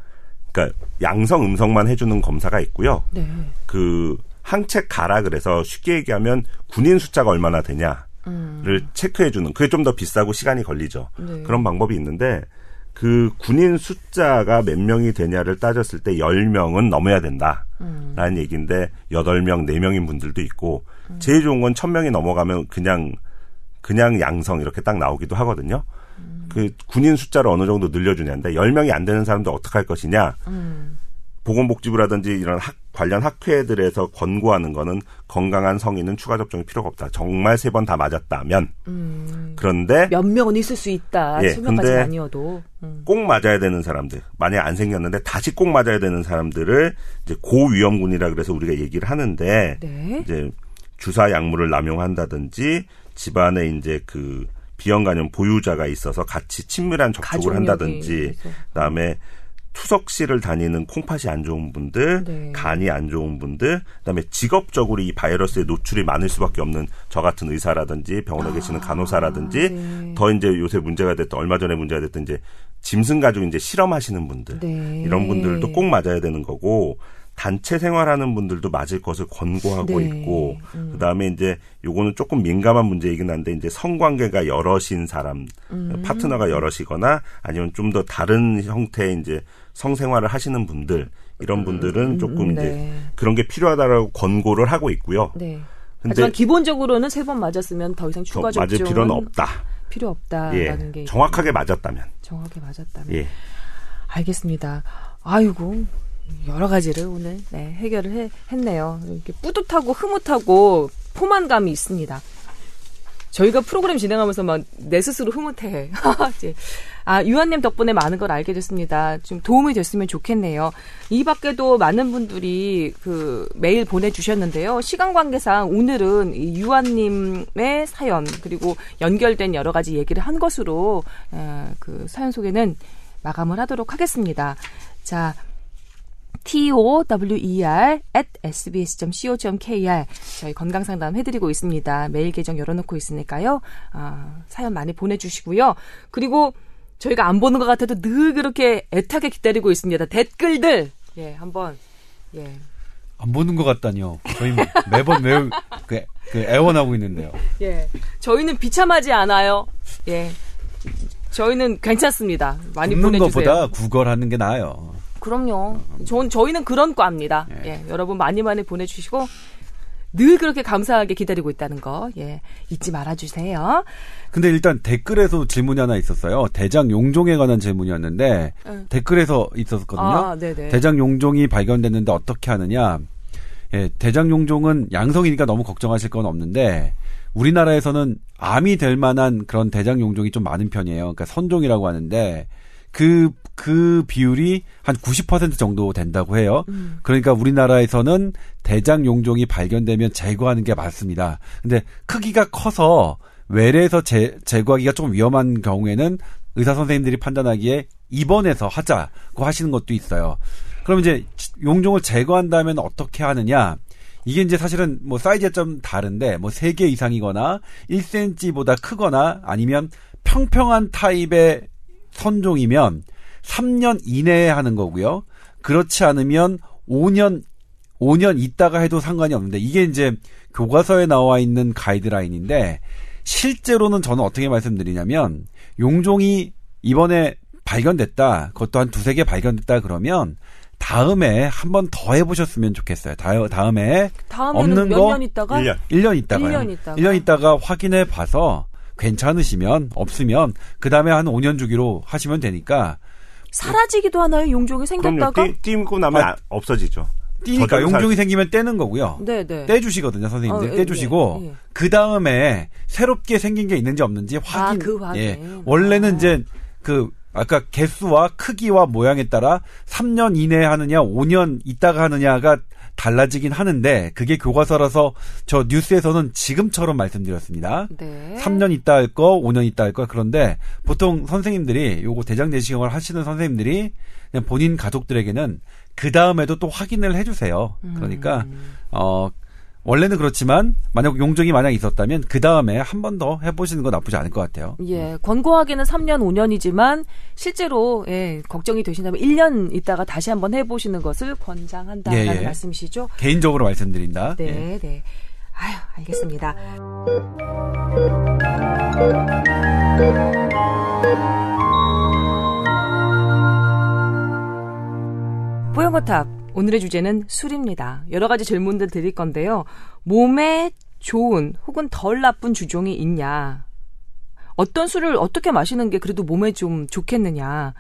그러니까 양성, 음성만 해주는 검사가 있고요. 네. 그 항체 가라 그래서 쉽게 얘기하면 군인 숫자가 얼마나 되냐 를 음. 체크해 주는 그게 좀 더 비싸고 시간이 걸리죠. 네. 그런 방법이 있는데 그 군인 숫자가 몇 명이 되냐를 따졌을 때 10명은 넘어야 된다. 음. 라는 얘기인데 8명, 4명인 분들도 있고 제일 좋은 건 1000명이 넘어가면 그냥 그냥 양성 이렇게 딱 나오기도 하거든요. 음. 그 군인 숫자를 어느 정도 늘려주냐인데 10명이 안 되는 사람들 어떻게 할 것이냐. 음. 보건복지부라든지 이런 학, 관련 학회들에서 권고하는 거는 건강한 성인은 추가 접종이 필요가 없다. 정말 세 번 다 맞았다면. 음. 그런데 몇 명은 있을 수 있다. 예, 수명까지 아니어도. 음. 꼭 맞아야 되는 사람들, 만약 안 생겼는데 다시 꼭 맞아야 되는 사람들을 이제 고위험군이라 그래서 우리가 얘기를 하는데 네. 이제 주사 약물을 남용한다든지 집안에 이제 그 비형 간염 보유자가 있어서 같이 친밀한 접촉을 한다든지 있어서. 그다음에 투석실을 다니는 콩팥이 안 좋은 분들, 네. 간이 안 좋은 분들, 그다음에 직업적으로 이 바이러스에 노출이 많을 수밖에 없는 저 같은 의사라든지 병원에 계시는 간호사라든지 아, 네. 더 이제 요새 문제가 됐던 얼마 전에 문제가 됐던 이제 짐승 가지고 이제 실험하시는 분들 네. 이런 분들도 꼭 맞아야 되는 거고 단체 생활하는 분들도 맞을 것을 권고하고 네. 있고 그다음에 이제 요거는 조금 민감한 문제이긴 한데 이제 성관계가 여럿인 사람 음. 파트너가 여럿이거나 아니면 좀 더 다른 형태의 이제 성생활을 하시는 분들 이런 분들은 조금 이제 네. 그런 게 필요하다라고 권고를 하고 있고요. 네. 하지만 기본적으로는 세 번 맞았으면 더 이상 더 추가 맞을 접종은 필요는 없다. 필요 없다라는 예, 게 정확하게 맞았다면. 정확하게 맞았다면 예. 알겠습니다. 아이고 여러 가지를 오늘 네, 해결을 해- 했네요. 이렇게 뿌듯하고 흐뭇하고 포만감이 있습니다. 저희가 프로그램 진행하면서 막 내 스스로 흐뭇해. 아, 유한님 덕분에 많은 걸 알게 됐습니다. 좀 도움이 됐으면 좋겠네요. 이 밖에도 많은 분들이 그 메일 보내주셨는데요. 시간 관계상 오늘은 이 유한님의 사연 그리고 연결된 여러 가지 얘기를 한 것으로 어, 그 사연 소개는 마감을 하도록 하겠습니다. 자, tower at sbs.co.kr 저희 건강 상담 해드리고 있습니다. 메일 계정 열어놓고 있으니까요. 아, 사연 많이 보내주시고요. 그리고 저희가 안 보는 것 같아도 늘 그렇게 애타게 기다리고 있습니다. 댓글들 예 한번 예 안 보는 것 같다니요. 저희 매번 매우 그, 그 애원하고 있는데요. 예. 저희는 비참하지 않아요. 예. 저희는 괜찮습니다. 많이 보내주세요. 것보다 구걸하는 게 나아요. 그럼요. 전 저희는 그런 과입니다. 예. 여러분 많이 많이 보내주시고 늘 그렇게 감사하게 기다리고 있다는 거 예. 잊지 말아주세요. 근데 일단 댓글에서 질문이 하나 있었어요. 대장 용종에 관한 질문이었는데 응. 댓글에서 있었거든요. 아. 대장 용종이 발견됐는데 어떻게 하느냐? 예, 대장 용종은 양성이니까 너무 걱정하실 건 없는데 우리나라에서는 암이 될 만한 그런 대장 용종이 좀 많은 편이에요. 그러니까 선종이라고 하는데 그, 그 비율이 한 90% 정도 된다고 해요. 그러니까 우리나라에서는 대장 용종이 발견되면 제거하는 게 맞습니다. 근데 크기가 커서 외래에서 제, 제거하기가 좀 위험한 경우에는 의사 선생님들이 판단하기에 입원해서 하자고 하시는 것도 있어요. 그럼 이제 용종을 제거한다면 어떻게 하느냐? 이게 이제 사실은 뭐 사이즈가 좀 다른데 뭐 3개 이상이거나 1cm보다 크거나 아니면 평평한 타입의 선종이면 3년 이내에 하는 거고요. 그렇지 않으면 5년 5년 있다가 해도 상관이 없는데 이게 이제 교과서에 나와 있는 가이드라인인데 실제로는 저는 어떻게 말씀드리냐면 용종이 이번에 발견됐다. 그것도 한 두세 개 발견됐다 그러면 다음에 한 번 더 해보셨으면 좋겠어요. 다, 다음에 없는 몇거년 있다가 1년. 1년 있다가요. 1년 있다가. 1년 있다가 확인해 봐서 괜찮으시면 없으면 그 다음에 한 5년 주기로 하시면 되니까 사라지기도 하나요? 용종이. 생겼다가? 띄, 띄고 나면 아. 아- 없어지죠. 저절로 용종이 살- 생기면 떼는 거고요. 네 네. 떼주시거든요, 선생님들. 어, 예, 떼주시고, 예, 예. 그 다음에 새롭게 생긴 게 있는지 없는지 확인. 그 확인. 예. 원래는 아. 이제 그, 아까 개수와 크기와 모양에 따라 3년 이내에 하느냐, 5년 있다가 하느냐가 달라지긴 하는데, 그게 교과서라서 저 뉴스에서는 지금처럼 말씀드렸습니다. 네. 3년 있다 할 거, 5년 있다 할 거. 그런데 보통 선생님들이 요거 대장 내시경을 하시는 선생님들이 그냥 본인 가족들에게는 그 다음에도 또 확인을 해주세요. 그러니까 어 원래는 그렇지만 만약 용종이 만약 있었다면 그 다음에 한 번 더 해보시는 건 나쁘지 않을 것 같아요. 예, 권고하기는 3년, 5년이지만 실제로 예, 걱정이 되신다면 1년 있다가 다시 한번 해보시는 것을 권장한다는 예, 예. 말씀이시죠? 개인적으로 말씀드린다. 예. 네, 네. 아유, 알겠습니다. 뽀얀거탑 오늘의 주제는 술입니다. 여러 가지 질문들 드릴 건데요. 몸에 좋은 혹은 덜 나쁜 주종이 있냐? 어떤 술을 어떻게 마시는 게 그래도 몸에 좀 좋겠느냐?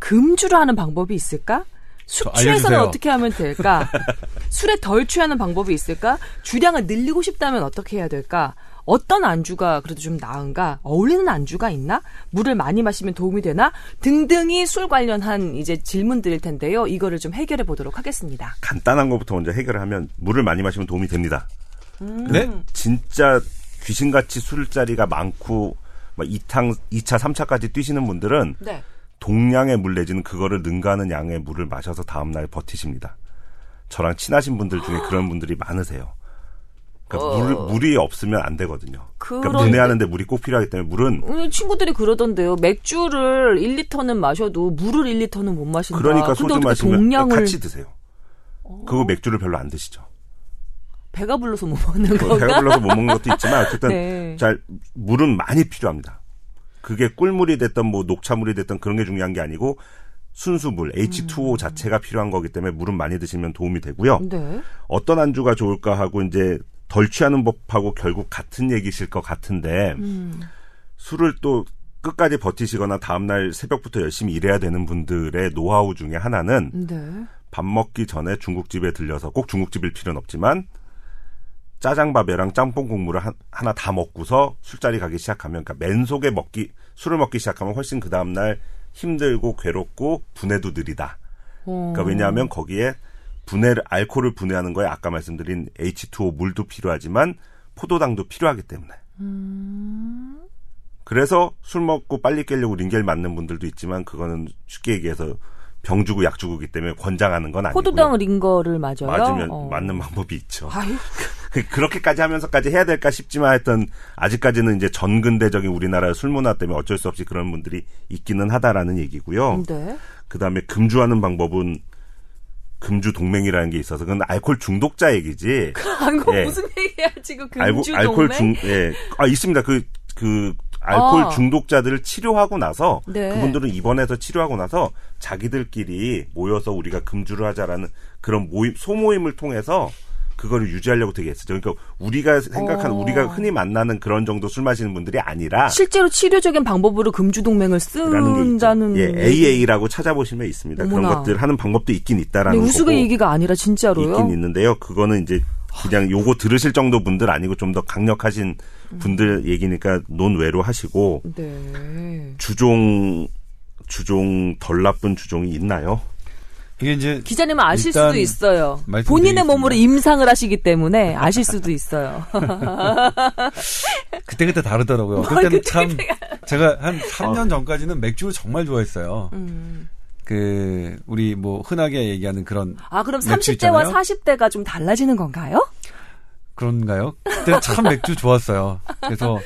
금주를 하는 방법이 있을까? 술저 취해서는. 어떻게 하면 될까? 술에 덜 취하는 방법이 있을까? 주량을 늘리고 싶다면 어떻게 해야 될까? 어떤 안주가 그래도 좀 나은가? 어울리는 안주가 있나? 물을 많이 마시면 도움이 되나? 등등이 술 관련한 이제 질문들일 텐데요. 이거를 좀 해결해 보도록 하겠습니다. 간단한 것부터 먼저 해결을 하면 물을 많이 마시면 도움이 됩니다. 네? 진짜 귀신같이 술자리가 많고 막 2탕, 2차, 3차까지 뛰시는 분들은 네. 동량의 물 내지는 그거를 능가하는 양의 물을 마셔서 다음날 버티십니다. 저랑 친하신 분들 중에 그런 분들이 많으세요. 그러니까 물, 물이 없으면 안 되거든요. 그러니까 그런데- 분해하는데 물이 꼭 필요하기 때문에 물은 음, 친구들이 그러던데요. 맥주를 1리터는 마셔도 물을 1리터는 못 마신다. 그러니까 소주 마시면 동량을 같이 드세요. 그거 맥주를 별로 안 드시죠. 배가 불러서 못 먹는 뭐 건가? 배가 불러서 못 먹는 것도 있지만 어쨌든 네. 잘 물은 많이 필요합니다. 그게 꿀물이 됐던 뭐 녹차물이 됐던 그런 게 중요한 게 아니고 순수물 H2O 자체가 필요한 거기 때문에 물은 많이 드시면 도움이 되고요. 네. 어떤 안주가 좋을까 하고 이제 덜 취하는 법하고 결국 같은 얘기실 것 같은데 음. 술을 또 끝까지 버티시거나 다음날 새벽부터 열심히 일해야 되는 분들의 노하우 중에 하나는 네. 밥 먹기 전에 중국집에 들려서 꼭 중국집일 필요는 없지만 짜장밥이랑 짬뽕 국물을 한- 하나 다 먹고서 술자리 가기 시작하면 그러니까 맨속에 먹기 술을 먹기 시작하면 훨씬 그 다음 날 힘들고 괴롭고 분해도 느리다. 어. 그러니까 왜냐하면 거기에 분해를 알코올을 분해하는 거에 아까 말씀드린 H2O 물도 필요하지만 포도당도 필요하기 때문에. 그래서 술 먹고 빨리 깨려고 링겔 맞는 분들도 있지만 그거는 쉽게 얘기해서 병 주고 약 주고기 때문에 권장하는 건 아니고요. 포도당 링거를 맞아요. 맞으면 어. 맞는 방법이 있죠. 그렇게까지 하면서까지 해야 될까 싶지만 하여튼 아직까지는 이제 전근대적인 우리나라의 술 문화 때문에 어쩔 수 없이 그런 분들이 있기는 하다라는 얘기고요. 네. 그다음에 금주하는 방법은 금주 동맹이라는 게 있어서 그건 알코올 중독자 얘기지. 아이고 예. 무슨 얘기야 지금 알고, 금주 알코올 동맹? 중, 예. 아, 있습니다. 그, 그, 알코올 아. 중독자들을 치료하고 나서, 네. 그분들은 입원해서 치료하고 나서 자기들끼리 모여서 우리가 금주를 하자라는 그런 모임, 소모임을 통해서 그거를 유지하려고 되게 했었죠. 그러니까 우리가 생각하는, 어. 우리가 흔히 만나는 그런 정도 술 마시는 분들이 아니라, 실제로 치료적인 방법으로 금주 동맹을 라는 게 있죠. 쓴다는 예, AA라고 찾아보시면 있습니다. 그런 어머나. 것들 하는 방법도 있긴 네, 있다라는 거고. 우스개 얘기가 아니라 진짜로요. 있긴 있는데요. 그거는 이제 그냥 요거 들으실 정도 분들 아니고 좀 더 강력하신 분들 얘기니까 논외로 하시고 네. 주종 주종 덜 나쁜 주종이 있나요? 이게 이제 기자님은 아실 수도 있어요. 본인의 몸으로 임상을 하시기 때문에 아실 수도 있어요. 그때 그때 다르더라고요. 그때는 참 제가 한 3년 전까지는 맥주를 정말 좋아했어요. 음. 그 우리 뭐 흔하게 얘기하는 그런 아, 그럼 맥주 30대와 있잖아요. 40대가 좀 달라지는 건가요? 그런가요? 그때 참 맥주 좋았어요. 그래서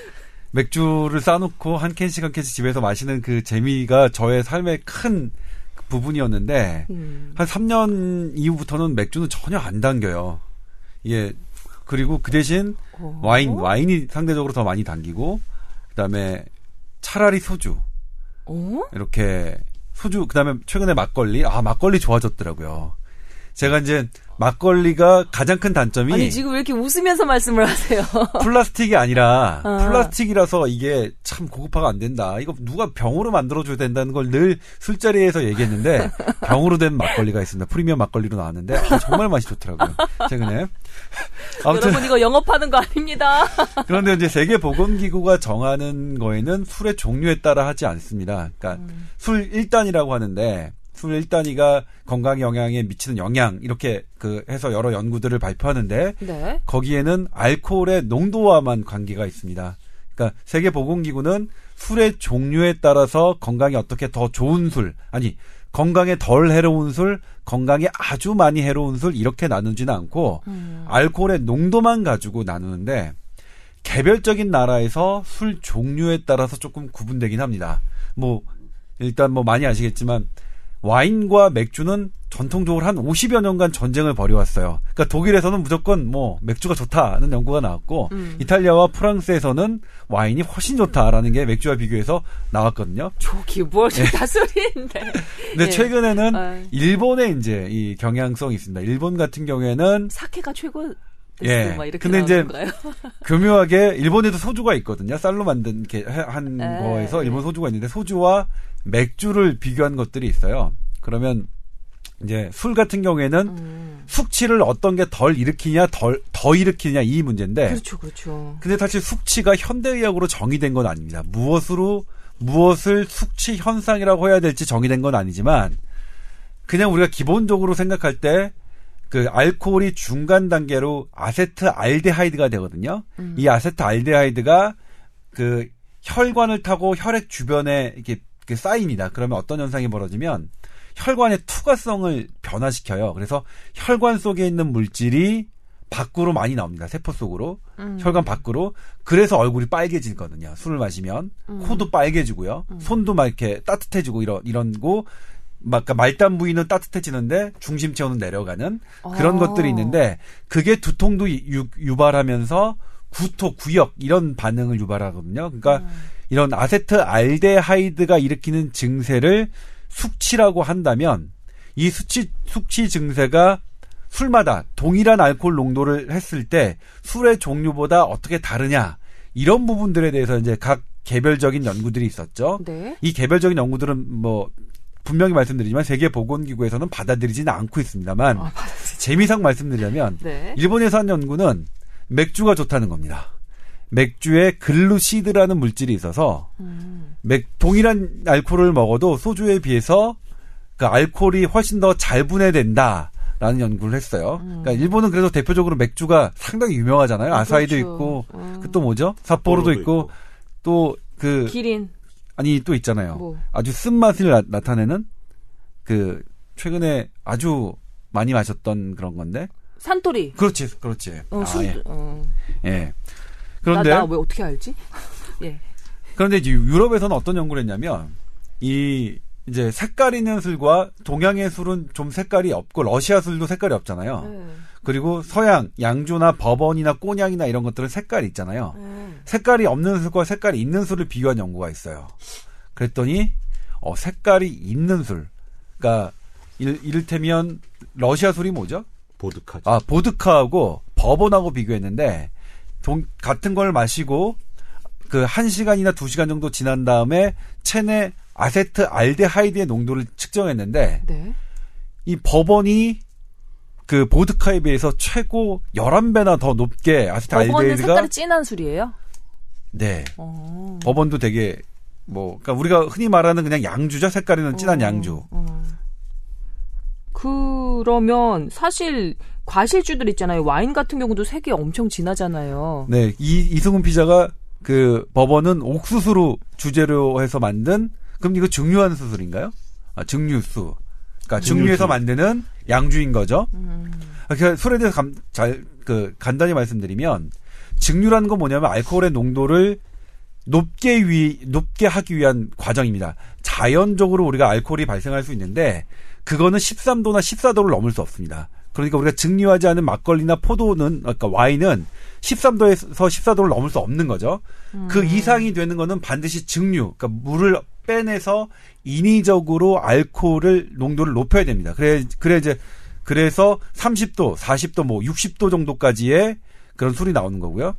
맥주를 싸놓고 한 캔씩 한 캔씩 집에서 마시는 그 재미가 저의 삶의 큰 부분이었는데 음. 한 3년 이후부터는 맥주는 전혀 안 당겨요. 이게 그리고 그 대신 어. 와인 와인이 상대적으로 더 많이 당기고 그다음에 차라리 소주 어? 이렇게 소주 그다음에 최근에 막걸리 아 막걸리 좋아졌더라고요. 제가 이제 막걸리가 가장 큰 단점이 아니, 지금 왜 이렇게 웃으면서 말씀을 하세요? 플라스틱이 아니라 아. 플라스틱이라서 이게 참 고급화가 안 된다. 이거 누가 병으로 만들어 줘야 된다는 걸 늘 술자리에서 얘기했는데 병으로 된 막걸리가 있습니다. 프리미엄 막걸리로 나왔는데 아, 정말 맛이 좋더라고요. 최근에. 아무튼 여러분 이거 영업하는 거 아닙니다. 그런데 이제 세계 보건 기구가 정하는 거에는 술의 종류에 따라 하지 않습니다. 그러니까 음. 술 1단위라고 하는데 술 1단위가 건강 영향에 미치는 영향 이렇게 그 해서 여러 연구들을 발표하는데 네. 거기에는 알코올의 농도와만 관계가 있습니다. 그러니까 세계 보건기구는 술의 종류에 따라서 건강에 어떻게 더 좋은 술, 아니 건강에 덜 해로운 술, 건강에 아주 많이 해로운 술 이렇게 나누지는 않고 음. 알코올의 농도만 가지고 나누는데 개별적인 나라에서 술 종류에 따라서 조금 구분되긴 합니다. 뭐 일단 뭐 많이 아시겠지만 와인과 맥주는 전통적으로 한 50여 년간 전쟁을 벌여왔어요. 그러니까 독일에서는 무조건 뭐 맥주가 좋다는 연구가 나왔고 음. 이탈리아와 프랑스에서는 와인이 훨씬 좋다라는 게 맥주와 비교해서 나왔거든요. 저기 뭘다 소리인데. 근데 예. 최근에는 아. 일본의 이제 이 경향성이 있습니다. 일본 같은 경우에는 사케가 최고 예. 막 이렇게 근데 이제. 교묘하게 일본에도 소주가 있거든요. 쌀로 만든 이렇게 해- 한 에. 거에서 일본 소주가 있는데 소주와 맥주를 비교한 것들이 있어요. 그러면 이제 술 같은 경우에는 음. 숙취를 어떤 게 덜 일으키냐 덜 더 일으키냐 이 문제인데 그렇죠, 그렇죠. 근데 사실 숙취가 현대의학으로 정의된 건 아닙니다. 무엇으로 무엇을 숙취 현상이라고 해야 될지 정의된 건 아니지만 그냥 우리가 기본적으로 생각할 때 그 알코올이 중간 단계로 아세트 알데하이드가 되거든요. 이 아세트 알데하이드가 그 혈관을 타고 혈액 주변에 이렇게 그 쌓입니다. 그러면 어떤 현상이 벌어지면 혈관의 투과성을 변화시켜요. 그래서 혈관 속에 있는 물질이 밖으로 많이 나옵니다. 세포 속으로. 음. 혈관 밖으로. 그래서 얼굴이 빨개지거든요. 술을 마시면. 음. 코도 빨개지고요. 손도 막 이렇게 따뜻해지고 이런, 이런고, 막, 그러니까 말단 부위는 따뜻해지는데 중심 체온은 내려가는 그런 아. 것들이 있는데 그게 두통도 유, 유발하면서 구토, 구역 이런 반응을 유발하거든요. 그러니까 음. 이런 아세트 알데하이드가 일으키는 증세를 숙취라고 한다면 이 숙취 숙취 증세가 술마다 동일한 알코올 농도를 했을 때 술의 종류보다 어떻게 다르냐 이런 부분들에 대해서 이제 각 개별적인 연구들이 있었죠. 네. 이 개별적인 연구들은 뭐 분명히 말씀드리지만 세계 보건기구에서는 받아들이지는 않고 있습니다만 아, 재미상 말씀드리자면 네. 일본에서 한 연구는 맥주가 좋다는 겁니다. 맥주에 글루시드라는 물질이 있어서 음. 맥, 동일한 알코올을 먹어도 소주에 비해서 그 알코올이 훨씬 더 잘 분해된다 라는 연구를 했어요. 음. 그러니까 일본은 그래서 대표적으로 맥주가 상당히 유명하잖아요. 아사히도 그렇죠. 있고 음. 그또 뭐죠? 삿포로도 있고 또그 기린. 아니 또 있잖아요. 뭐. 아주 쓴맛을 나, 나타내는 그 최근에 아주 많이 마셨던 그런 건데. 산토리. 그렇지, 그렇지. 어, 아, 술. 예. 어. 예. 그런데 나 왜 어떻게 알지? 예. 그런데 이제 유럽에서는 어떤 연구를 했냐면 이 이제 색깔 있는 술과 동양의 술은 좀 색깔이 없고 러시아 술도 색깔이 없잖아요. 네. 그리고 서양 양주나 버번이나 꼬냑이나 이런 것들은 색깔이 있잖아요. 네. 색깔이 없는 술과 색깔이 있는 술을 비교한 연구가 있어요. 그랬더니 어 색깔이 있는 술. 그러니까 일, 이를테면 러시아 술이 뭐죠? 보드카죠. 아, 보드카하고 버번하고 비교했는데 동, 같은 걸 마시고 그 1시간이나 2시간 정도 지난 다음에 체내 아세트 알데하이드의 농도를 측정했는데 네. 이 버번이 그 보드카에 비해서 최고 11배나 더 높게 아세트 알데하이드가 색깔이 진한 술이에요? 네. 어. 버번도 되게 뭐 그러니까 우리가 흔히 말하는 그냥 양주죠. 색깔이는 진한 어, 양주. 어. 그러면 사실 과실주들 있잖아요. 와인 같은 경우도 색이 엄청 진하잖아요. 네, 이 이승훈 피자가 그 버번은 옥수수로 주재료 해서 만든 그럼 이거 증류한 수술인가요? 아, 증류수. 그러니까 증류해서 만드는 양주인 거죠. 음. 아, 그러니까 술에 대해서 감, 잘, 그, 간단히 말씀드리면, 증류라는 건 뭐냐면 알코올의 농도를 높게 위, 높게 하기 위한 과정입니다. 자연적으로 우리가 알코올이 발생할 수 있는데, 그거는 13도나 14도를 넘을 수 없습니다. 그러니까 우리가 증류하지 않은 막걸리나 포도는, 그러니까 와인은 13도에서 14도를 넘을 수 없는 거죠. 그 이상이 되는 거는 반드시 증류, 그러니까 물을 빼내서 인위적으로 알코올을 농도를 높여야 됩니다. 그래 그래 이제 그래서 30도, 40도, 뭐 60도 정도까지의 그런 술이 나오는 거고요.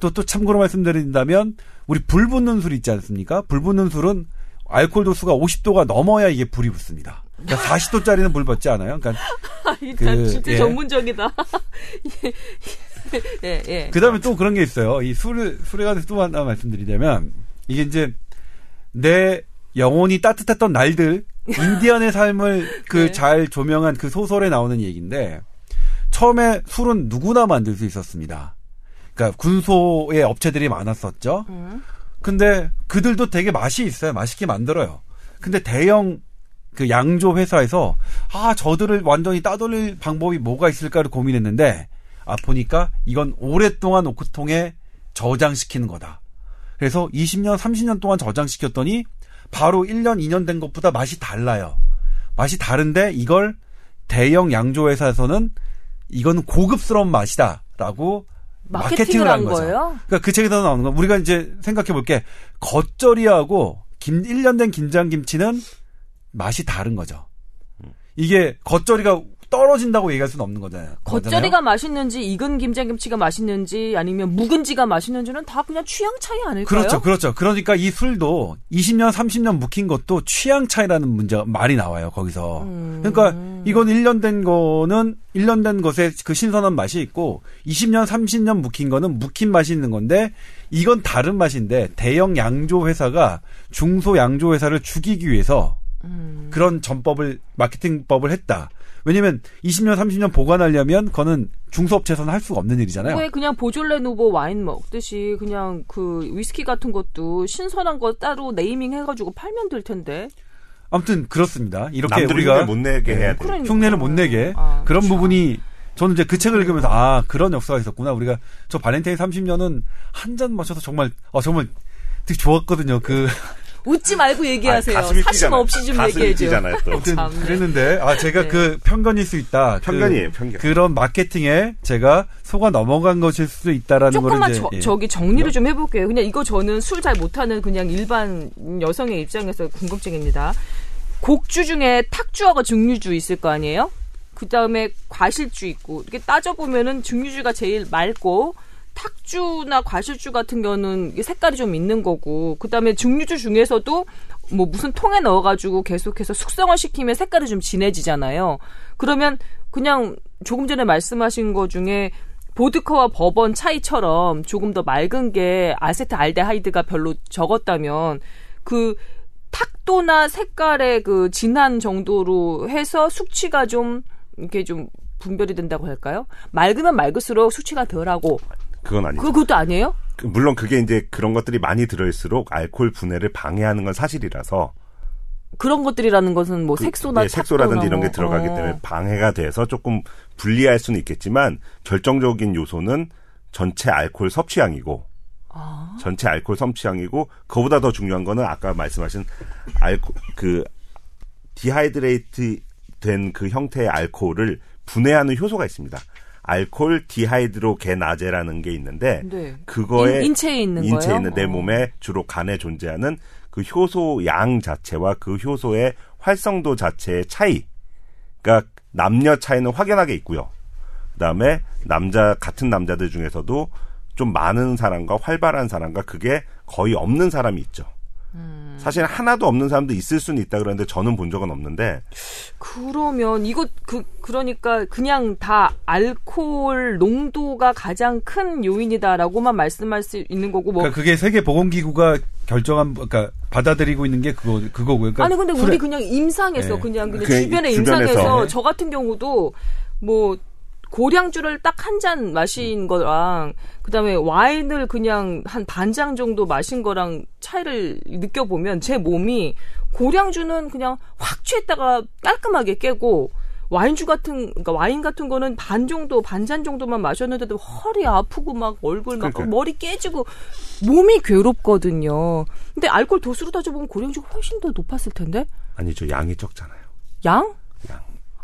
또 또 참고로 말씀드린다면 우리 불 붙는 술 있지 않습니까? 불 붙는 술은 알코올 도수가 50도가 넘어야 이게 불이 붙습니다. 그러니까 40도짜리는 불 붙지 않아요. 그러니까 일단 그, 진짜 예. 전문적이다. 예, 예, 예. 그다음에 또 그런 게 있어요. 이 술을 술에 관해서 또 하나 말씀드리자면 이게 이제 내 영혼이 따뜻했던 날들 인디언의 삶을 그 네. 잘 조명한 그 소설에 나오는 얘기인데 처음에 술은 누구나 만들 수 있었습니다. 그러니까 군소의 업체들이 많았었죠. 음. 근데 그들도 되게 맛이 있어요. 맛있게 만들어요. 근데 대형 그 양조 회사에서 아 저들을 완전히 따돌릴 방법이 뭐가 있을까를 고민했는데 아 보니까 이건 오랫동안 오크통에 저장시키는 거다. 그래서 20년, 30년 동안 저장시켰더니 바로 1년, 2년 된 것보다 맛이 달라요. 맛이 다른데 이걸 대형 양조 회사에서는 이건 고급스러운 맛이다라고 마케팅을 마케팅을 한한 거죠. 거예요? 그러니까 그 책에서 나오는 건 우리가 이제 생각해 볼게 겉절이하고 김 1년 된 김장 김치는 맛이 다른 거죠. 이게 겉절이가 떨어진다고 얘기할 수는 없는 거잖아요. 겉절이가 맛있는지 익은 김장김치가 맛있는지 아니면 묵은지가 맛있는지는 다 그냥 취향 차이 아닐까요? 그렇죠, 그렇죠. 그러니까 이 술도 20년, 30년 묵힌 것도 취향 차이라는 문제 말이 나와요 거기서. 음. 그러니까 이건 1년 된 거는 1년 된 것에 그 신선한 맛이 있고 20년, 30년 묵힌 거는 묵힌 맛이 있는 건데 이건 다른 맛인데 대형 양조 회사가 중소 양조 회사를 죽이기 위해서 음. 그런 전법을 마케팅법을 했다. 왜냐면 20년 30년 보관하려면 그거는 중소업체에서는 할 수가 없는 일이잖아요. 왜 그냥 보졸레 누보 와인 먹듯이 그냥 그 위스키 같은 것도 신선한 거 따로 네이밍 해가지고 팔면 될 텐데. 아무튼 그렇습니다. 이렇게 남들 우리가 흉내 못 내게 해야 돼. 그러니까. 흉내를 못 내게 아, 그런 그렇죠. 부분이 저는 이제 그 책을 읽으면서 아 그런 역사가 있었구나. 우리가 저 발렌타인 30년은 한 잔 마셔서 정말 어 정말 되게 좋았거든요. 그 웃지 말고 얘기하세요. 아니, 가슴이 사심. 없이 좀 가슴이 얘기해줘. 뛰잖아요, 또. 아무튼 참네. 그랬는데 아 제가 네. 그 편견일 수 있다. 편견이에요, 그, 편견. 그런 마케팅에 제가 속아 넘어간 것일 수도 있다라는 조금만 저, 예. 저기 정리를 좀 해볼게요. 그냥 이거 저는 술 잘 못하는 그냥 일반 여성의 입장에서 궁금증입니다. 곡주 중에 탁주하고 증류주 있을 거 아니에요? 그 다음에 과실주 있고 이렇게 따져 보면은 증류주가 제일 맑고 탁주나 과실주 같은 경우는 색깔이 좀 있는 거고 그 다음에 증류주 중에서도 뭐 무슨 통에 넣어가지고 계속해서 숙성을 시키면 색깔이 좀 진해지잖아요. 그러면 그냥 조금 전에 말씀하신 거 중에 보드카와 버번 차이처럼 조금 더 맑은 게 아세트 알데하이드가 별로 적었다면 그 탁도나 색깔의 그 진한 정도로 해서 수치가 좀 이렇게 좀 분별이 된다고 할까요? 맑으면 맑을수록 수치가 덜하고 그건 아니죠. 그 그것도 아니에요? 그- 물론 그게 이제 그런 것들이 많이 들어있을수록 알코올 분해를 방해하는 건 사실이라서 그런 것들이라는 것은 뭐 색소나 네, 색소라든지 이런 게 뭐, 들어가기 어. 때문에 방해가 돼서 조금 불리할 수는 있겠지만 결정적인 요소는 전체 알코올 섭취량이고 아. 전체 알코올 섭취량이고 그보다 더 중요한 거는 아까 말씀하신 알코 그 dehydrate 된 그 형태의 알코올을 분해하는 효소가 있습니다. alcohol dehydrogenase라는 게 있는데 네. 그거에 인, 체에 있는 인체에 거예요? 있는 내 어. 몸에 주로 간에 존재하는 그 효소 양 자체와 그 효소의 활성도 자체의 차이. 그러니까 남녀 차이는 확연하게 있고요. 그다음에 남자 같은 남자들 중에서도 좀 많은 사람과 활발한 사람과 그게 거의 없는 사람이 있죠. 음. 사실 하나도 없는 사람도 있을 수는 있다 그러는데 저는 본 적은 없는데 그러면 이거 그 그러니까 그냥 다 알코올 농도가 가장 큰 요인이다라고만 말씀할 수 있는 거고 뭐 그러니까 그게 세계 보건기구가 결정한 그러니까 받아들이고 있는 게 그거 그거고요. 그러니까 아니 근데 술에- 우리 그냥 임상에서 네. 그냥 그냥 그 주변의 주변에서. 임상에서 네. 저 같은 경우도 뭐 고량주를 딱 한 잔 마신 거랑 그다음에 와인을 그냥 한 반잔 정도 마신 거랑 차이를 느껴보면 제 몸이 고량주는 그냥 확 취했다가 깔끔하게 깨고 와인주 같은 그러니까 와인 같은 거는 반 정도 반잔 정도만 마셨는데도 허리 아프고 막 얼굴 막 그러니까요. 머리 깨지고 몸이 괴롭거든요. 근데 알코올 도수로 따져보면 고량주가 훨씬 더 높았을 텐데 아니죠 양이 적잖아요. 양?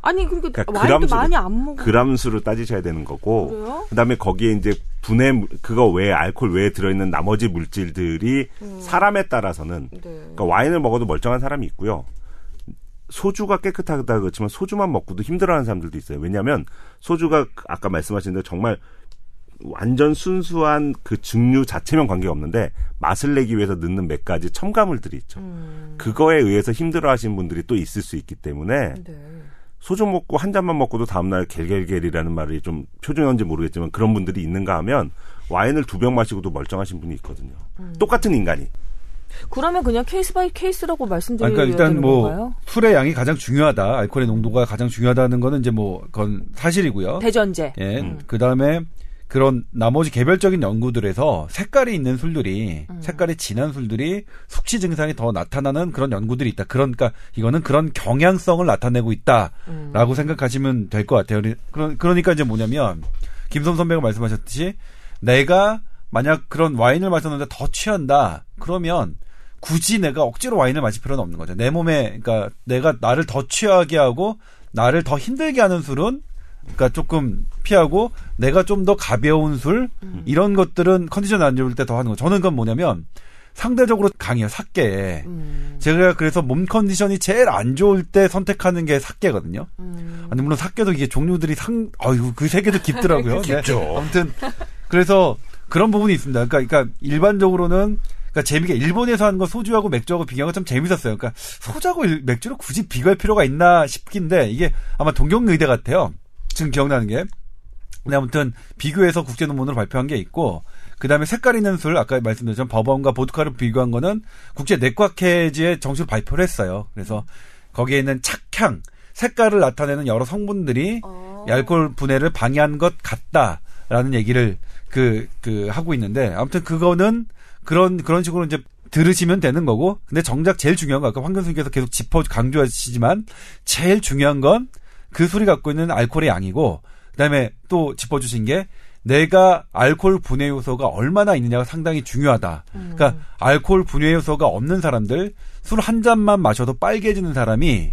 양. 아니 그러니까, 그러니까 와인도 그람수로- 많이 안 먹어. 그람수로 따지셔야 되는 거고 그래요? 그다음에 거기에 이제 분해 물- 그거 외에 알코올 외에 들어있는 나머지 물질들이 사람에 따라서는 네. 그러니까 와인을 먹어도 멀쩡한 사람이 있고요. 소주가 깨끗하다 그렇지만 소주만 먹고도 힘들어하는 사람들도 있어요. 왜냐하면 소주가 아까 말씀하신 대로 정말 완전 순수한 그 증류 자체면 관계가 없는데 맛을 내기 위해서 넣는 몇 가지 첨가물들이 있죠. 음. 그거에 의해서 힘들어하시는 분들이 또 있을 수 있기 때문에 네. 소주 먹고 한 잔만 먹고도 다음날 겔겔겔이라는 말이 좀 표준어인지 모르겠지만 그런 분들이 있는가 하면 와인을 두 병 마시고도 멀쩡하신 분이 있거든요. 음. 똑같은 인간이. 그러면 그냥 case by case라고 말씀드려야 그러니까 일단 뭐 건가요? 술의 양이 가장 중요하다. 알코올의 농도가 가장 중요하다는 거는 이제 뭐 그건 사실이고요. 대전제. 예. 음. 그다음에 그런 나머지 개별적인 연구들에서 색깔이 있는 술들이 음. 색깔이 진한 술들이 숙취 증상이 더 나타나는 그런 연구들이 있다. 그러니까 이거는 그런 경향성을 나타내고 있다라고 음. 생각하시면 될 것 같아요. 그러, 그러니까 이제 뭐냐면 김선 선배가 말씀하셨듯이 내가 만약 그런 와인을 마셨는데 더 취한다. 그러면 굳이 내가 억지로 와인을 마실 필요는 없는 거죠. 내 몸에 그러니까 내가 나를 더 취하게 하고 나를 더 힘들게 하는 술은 그러니까 조금 피하고 내가 좀 더 가벼운 술 이런 것들은 컨디션 안 좋을 때 더 하는 거. 저는 그건 뭐냐면 상대적으로 강해요 사케에. 음. 제가 그래서 몸 컨디션이 제일 안 좋을 때 선택하는 게 사케거든요. 음. 아니 물론 사케도 이게 종류들이 상 아유 그 세계도 깊더라고요. 네. 깊죠. 아무튼 그래서 그런 부분이 있습니다. 그러니까, 그러니까 일반적으로는 그러니까 재미가 일본에서 하는 거 소주하고 맥주하고 비교한 거좀 재밌었어요. 그러니까 소주하고 일- 맥주를 굳이 비교할 필요가 있나 싶긴데 이게 아마 동경의대 같아요. 지금 기억나는 게. 근데 아무튼 비교해서 국제 논문으로 발표한 게 있고 그 다음에 색깔 있는 술, 아까 말씀드렸지만 버번과 보드카를 비교한 거는 국제 내과케지의 정식으로 발표를 했어요. 그래서 거기에 있는 착향, 색깔을 나타내는 여러 성분들이 어. 이 알코올 분해를 방해한 것 같다라는 얘기를 그, 그, 하고 있는데, 아무튼 그거는 그런, 그런 식으로 이제 들으시면 되는 거고, 근데 정작 제일 중요한 거, 아까 황 교수님께서 계속 짚어 강조하시지만, 제일 중요한 건 그 술이 갖고 있는 알코올의 양이고, 그 다음에 또 짚어주신 게, 내가 알코올 분해 요소가 얼마나 있느냐가 상당히 중요하다. 그러니까 알코올 분해 요소가 없는 사람들, 술 한 잔만 마셔도 빨개지는 사람이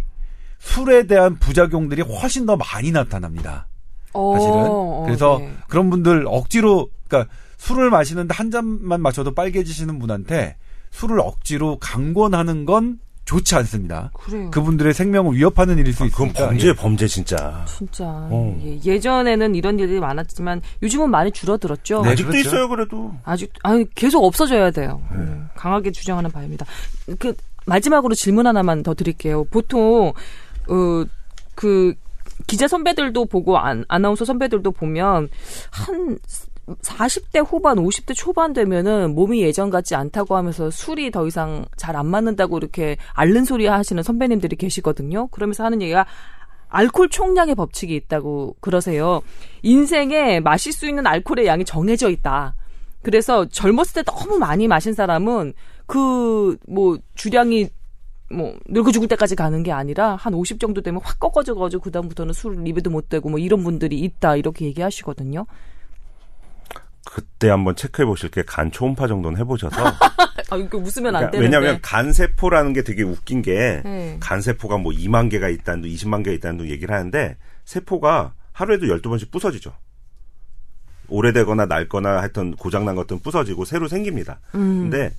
술에 대한 부작용들이 훨씬 더 많이 나타납니다. 사실은. 어, 그래서 네. 그런 분들 억지로 그러니까 술을 마시는데 한 잔만 마셔도 빨개지시는 분한테 술을 억지로 강권하는 건 좋지 않습니다. 그래요. 그분들의 생명을 위협하는 일일 수 아, 그건 있으니까. 범죄 예. 범죄 진짜. 진짜 어. 예, 전에는 이런 일이 많았지만 요즘은 많이 줄어들었죠. 네, 아직도 그렇죠. 있어요 그래도. 아직 아니 계속 없어져야 돼요. 네. 음, 강하게 주장하는 바입니다. 그 마지막으로 질문 하나만 더 드릴게요. 보통 어 그 기자 선배들도 보고 안, 아나운서 선배들도 보면 한 40대 후반, 50대 초반 되면은 몸이 예전 같지 않다고 하면서 술이 더 이상 잘 안 맞는다고 이렇게 앓는 소리 하시는 선배님들이 계시거든요. 그러면서 하는 얘기가 알코올 총량의 법칙이 있다고 그러세요. 인생에 마실 수 있는 알코올의 양이 정해져 있다. 그래서 젊었을 때 너무 많이 마신 사람은 그 뭐 주량이 뭐 늙어 죽을 때까지 가는 게 아니라 한 50 정도 되면 확 꺾어져 가지고 그다음부터는 술을 입에도 못 대고 뭐 이런 분들이 있다 이렇게 얘기하시거든요. 그때 한번 체크해 보실 게 간 초음파 정도는 해보셔서. 아 이거 웃으면 안 그러니까 되는데. 왜냐하면 간 세포라는 게 되게 웃긴 게 네. 간 세포가 뭐 2만 개가 있다는 둥 20만 개가 있다는 둥 얘기를 하는데 세포가 하루에도 12번씩 부서지죠. 오래되거나 낡거나 하여튼 고장난 것들은 부서지고 새로 생깁니다. 음. 근데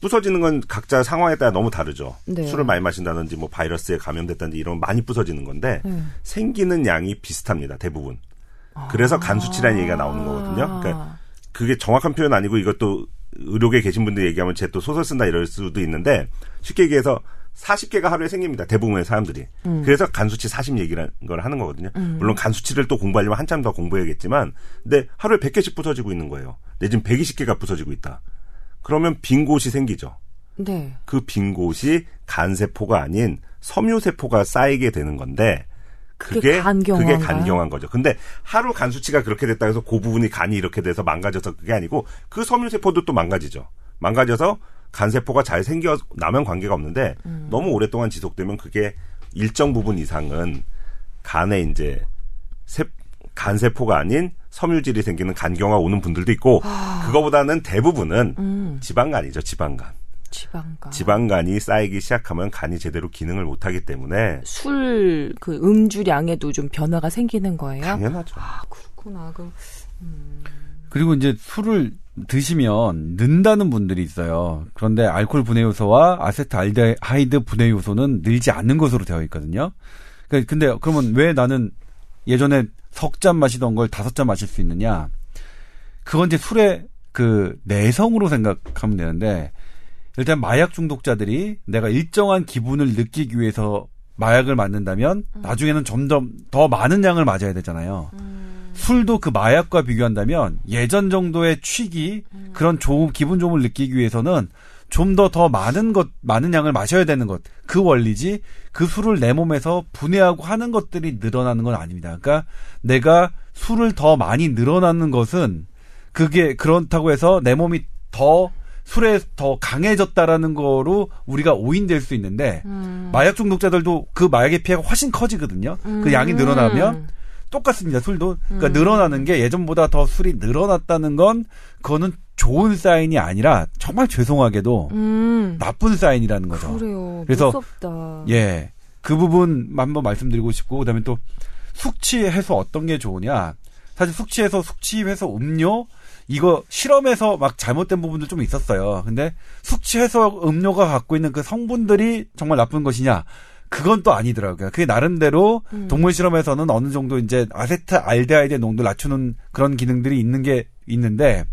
부서지는 건 각자 상황에 따라 너무 다르죠. 네. 술을 많이 마신다든지 뭐 바이러스에 감염됐다든지 이런 많이 부서지는 건데 네. 생기는 양이 비슷합니다. 대부분. 그래서 간 수치라는 얘기가 나오는 거거든요. 그러니까 아. 그게 정확한 표현 아니고 이것도 의료계 계신 분들 얘기하면 제 또 소설 쓴다 이럴 수도 있는데 쉽게 얘기해서 40개가 하루에 생깁니다. 대부분의 사람들이. 그래서 간 수치 40 얘기라는 걸 하는 거거든요. 물론 간 수치를 또 공부하려면 한참 더 공부해야겠지만 근데 하루에 100개씩 부서지고 있는 거예요. 내지는 120개가 부서지고 있다. 그러면 빈 곳이 생기죠. 네. 그 빈 곳이 간세포가 아닌 섬유세포가 쌓이게 되는 건데 그게 그게 간경화인가요? 그게 간경한 거죠. 근데 하루 간 수치가 그렇게 됐다 해서 그 부분이 간이 이렇게 돼서 망가져서 그게 아니고 그 섬유세포도 또 망가지죠. 망가져서 간세포가 잘 생겨 나면 관계가 없는데 음. 너무 오랫동안 지속되면 그게 일정 부분 이상은 간에 이제 세, 간세포가 아닌 섬유질이 생기는 간경화 오는 분들도 있고 그거보다는 대부분은 아. 음. 지방간이죠. 지방간. 지방간. 지방간이 쌓이기 시작하면 간이 제대로 기능을 못하기 때문에 술, 그 음주량에도 좀 변화가 생기는 거예요? 당연하죠. 아, 그렇구나. 그럼, 그리고 이제 술을 드시면 는다는 분들이 있어요. 그런데 알코올 분해 요소와 아세트알데하이드 분해 요소는 늘지 않는 것으로 되어 있거든요. 그- 근데 그러면 왜 나는 예전에 석 잔 마시던 걸 다섯 잔 마실 수 있느냐? 그건 이제 술의 그 내성으로 생각하면 되는데 일단 마약 중독자들이 내가 일정한 기분을 느끼기 위해서 마약을 맞는다면 나중에는 점점 더 많은 양을 맞아야 되잖아요. 술도 그 마약과 비교한다면 예전 정도의 취기 그런 좋은 기분 좋음을 느끼기 위해서는 좀더더 많은 것 많은 양을 마셔야 되는 것 그 원리지 그 술을 내 몸에서 분해하고 하는 것들이 늘어나는 건 아닙니다. 그러니까 내가 술을 더 많이 늘어나는 것은 그게 그렇다고 해서 내 몸이 더 술에 더 강해졌다라는 거로 우리가 오인될 수 있는데 마약 중독자들도 그 마약의 피해가 훨씬 커지거든요. 그 양이 늘어나면 똑같습니다. 술도 그러니까 늘어나는 게 예전보다 더 술이 늘어났다는 건 그거는 좋은 사인이 아니라 정말 죄송하게도 음. 나쁜 사인이라는 거죠. 그래요. 그래서 무섭다. 예. 그 부분 한번 말씀드리고 싶고 그다음에 또 숙취 해소 어떤 게 좋으냐? 사실 숙취 해소 숙취 해소 음료 이거 실험에서 막 잘못된 부분도 좀 있었어요. 근데 숙취 해소 음료가 갖고 있는 그 성분들이 정말 나쁜 것이냐? 그건 또 아니더라고요. 그게 나름대로 음. 동물 실험에서는 어느 정도 이제 아세트 알데하이드 농도를 낮추는 그런 기능들이 있는 게 있는데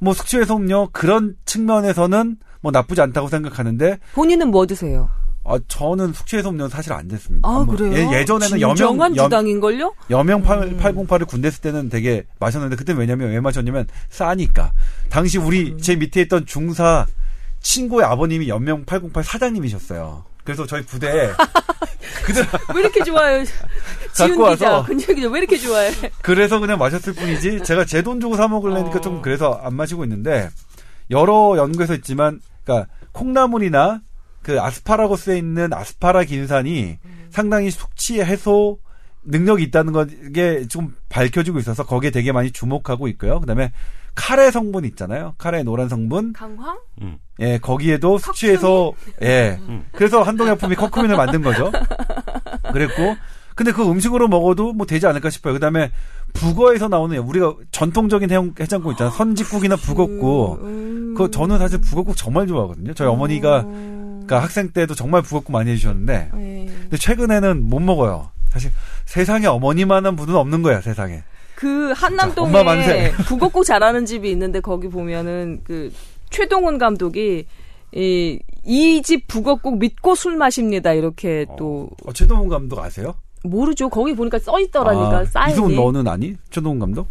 뭐 숙취 해소 음료 그런 측면에서는 뭐 나쁘지 않다고 생각하는데 본인은 뭐 드세요? 아, 저는 숙취해소 음료는 사실 안 됐습니다. 아. 그래요? 예, 예전에는 여명 주당인걸요? 여명 8, 음. 808을 군대 있을 때는 되게 마셨는데 그때 왜냐면 왜 마셨냐면 싸니까. 당시 우리 음. 제 밑에 있던 중사 친구의 아버님이 연명 808 사장님이셨어요. 그래서 저희 부대에 그들 왜 이렇게 좋아요? 지훈 갖고 기자, 와서. 근재 기자 왜 이렇게 좋아해? 그래서 그냥 마셨을 뿐이지 제가 제 돈 주고 사 먹으려니까 어. 좀 그래서 안 마시고 있는데 여러 연구에서 있지만 그러니까 콩나물이나 그 아스파라거스에 있는 아스파라긴산이 상당히 숙취 해소 능력이 있다는 게좀 밝혀지고 있어서 거기에 되게 많이 주목하고 있고요. 그다음에 카레 성분 있잖아요. 카레 노란 성분. 강황? 예, 거기에도 숙취해서 예. 그래서 한동약품이 커큐민을 만든 거죠. 그랬고 근데 그 음식으로 먹어도 뭐 되지 않을까 싶어요. 그다음에 북어에서 나오는 우리가 전통적인 해양, 해장국 있잖아요. 선지국이나 북어국. 음. 그 저는 사실 북어국 정말 좋아하거든요. 저희 어머니가 음. 그러니까 학생 때도 정말 북어국 많이 해주셨는데 예. 근데 최근에는 못 먹어요. 사실 세상에 어머니만한 분은 없는 거야 세상에. 그. 한남동에 북어국 잘하는 집이 있는데 거기 보면은 그 최동훈 감독이 이 이 집 북어국 믿고 술 마십니다 이렇게 또 어, 최동훈 감독 아세요? 모르죠 거기 보니까 써 있더라니까 아, 사인이 이승훈 너는 아니? 최동훈 감독?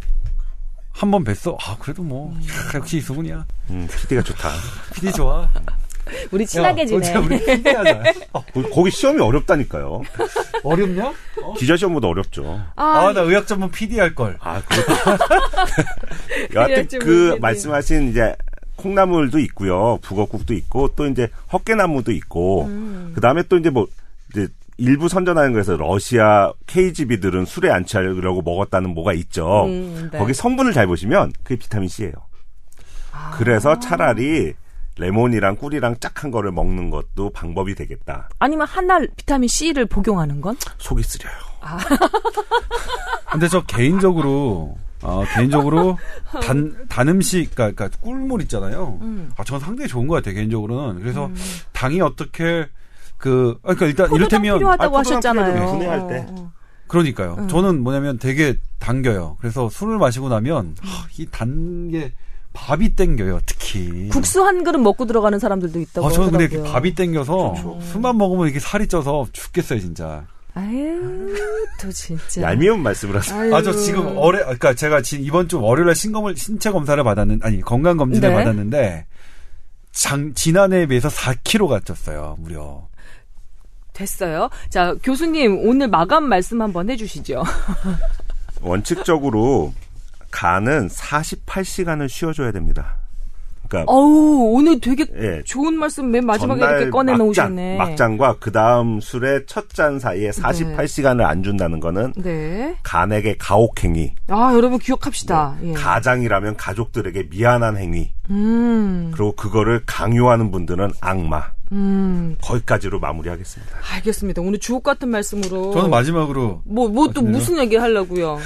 한 번 뵀어? 아 그래도 뭐 음. 야, 역시 이승훈이야. 음, PD가 좋다. PD 좋아. 우리 친하게 야, 지내 우리 PD. 어, 거- 거기 시험이 어렵다니까요. 어렵냐? 기자 시험보다 어렵죠. 아나 의학 전문 PD 할 걸. 아. 여하튼 그 모르겠네. 말씀하신 이제 콩나물도 있고요. 북어국도 있고 또 이제 헛개나무도 있고 음. 그 다음에 또 이제 뭐 이제 일부 선전하는 거에서 러시아 KGB들은 술에 안 취하려고 먹었다는 뭐가 있죠. 음, 네. 거기 성분을 잘 보시면 그게 비타민 C예요. 아. 그래서 차라리 레몬이랑 꿀이랑 짝한 거를 먹는 것도 방법이 되겠다. 아니면 한 날 비타민 C를 복용하는 건 속이 쓰려요. 근데 저 개인적으로 어, 개인적으로 단, 단 음식, 그러니까, 그러니까 꿀물 있잖아요. 음. 아, 저는 상당히 좋은 것 같아요, 개인적으로는. 그래서 당이 어떻게, 그, 아, 그러니까 일단 이를테면, 필요하다고 아, 하셨잖아요. 분해할 때. 어, 어. 그러니까요. 음. 저는 뭐냐면 되게 당겨요. 그래서 술을 마시고 나면, 하, 이 단게 밥이 땡겨요, 특히. 국수 한 그릇 먹고 들어가는 사람들도 있다고 아, 저는 근데 하더라고요. 이렇게 밥이 땡겨서 그렇죠. 술만 먹으면 이렇게 살이 쪄서 죽겠어요, 진짜. 아유, 또 진짜. 얄미운 말씀을 하세요. 아, 저 지금 월요 그러니까 제가 지금 이번 주 월요일에 신검을 신체 검사를 받았는 아니 건강 검진을 네. 받았는데 장 지난해에 비해서 4kg가 쪘어요, 무려. 됐어요. 자, 교수님 오늘 마감 말씀 한번 해주시죠. 원칙적으로 간은 48시간을 쉬어줘야 됩니다. 그러니까 어우, 오늘 되게 예, 좋은 말씀 맨 마지막에 이렇게 꺼내 놓으셨네. 막장, 막장과 그 다음 술의 첫 잔 사이에 48시간을 안 준다는 거는 네. 간에게 가혹행위, 아, 여러분 기억합시다. 예. 가장이라면 가족들에게 미안한 행위, 음, 그리고 그거를 강요하는 분들은 악마. 음, 거기까지로 마무리하겠습니다. 알겠습니다. 오늘 주옥 같은 말씀으로. 저는 마지막으로 뭐, 뭐 또? 무슨 얘기 하려고요?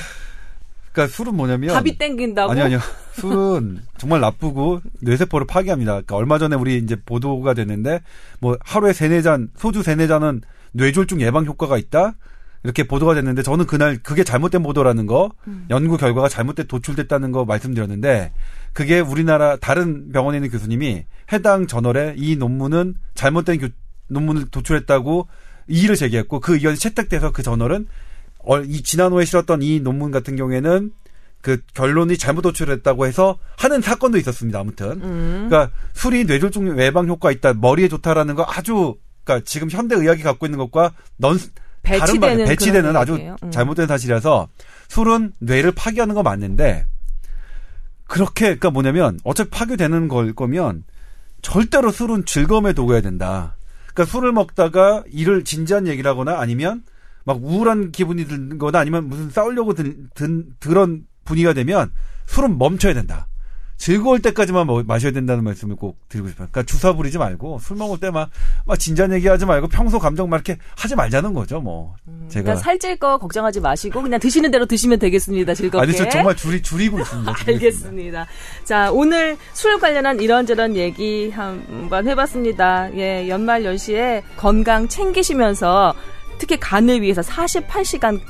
그러니까 술은 뭐냐면 밥이 땡긴다고? 아니 아니요. 술은 정말 나쁘고 뇌세포를 파괴합니다. 그러니까 얼마 전에 우리 이제 보도가 됐는데 뭐 하루에 세네 잔 소주 세네 잔은 뇌졸중 예방 효과가 있다. 이렇게 보도가 됐는데 저는 그날 그게 잘못된 보도라는 거 연구 결과가 잘못된 도출됐다는 거 말씀드렸는데 그게 우리나라 다른 병원에 있는 교수님이 해당 저널에 이 논문은 잘못된 교- 논문을 도출했다고 이의를 제기했고 그 의견이 채택돼서 그 저널은 어, 이 지난호에 실었던 이 논문 같은 경우에는 그 결론이 잘못 도출했다고 해서 하는 사건도 있었습니다. 아무튼 음. 그러니까 술이 뇌졸중 예방 효과 있다, 머리에 좋다라는 거 아주 그러니까 지금 현대 의학이 갖고 있는 것과 넌 다른 배치되는 말 배치되는 아주. 음. 잘못된 사실이라서 술은 뇌를 파괴하는 거 맞는데 그렇게 그러니까 뭐냐면 어차피 파괴되는 걸 거면 절대로 술은 즐거움의 도구여야 된다. 그러니까 술을 먹다가 이를 진지한 얘기를 하거나 아니면 막 우울한 기분이 들거나 아니면 무슨 싸우려고 든, 든 그런 분위기가 되면 술은 멈춰야 된다. 즐거울 때까지만 먹- 마셔야 된다는 말씀을 꼭 드리고 싶어요. 그러니까 주사 부리지 말고 술 먹을 때 막 막 진지한 얘기하지 말고 평소 감정 막 이렇게 하지 말자는 거죠. 뭐 제가 그러니까 살찔 거 걱정하지 마시고 그냥 드시는 대로 드시면 되겠습니다. 즐겁게. 아니 저 정말 줄이. 줄이고 있습니다. 알겠습니다. 자, 오늘 술 관련한 이런저런 얘기 한번 해봤습니다. 예, 연말 연시에 건강 챙기시면서 특히 간을 위해서 48시간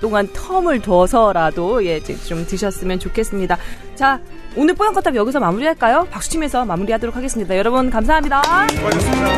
동안 텀을 둬서라도 예, 좀 드셨으면 좋겠습니다. 자, 오늘 뽀얀 거탑 여기서 마무리할까요? 박수 치면서 마무리하도록 하겠습니다. 여러분 감사합니다. 수고하셨습니다.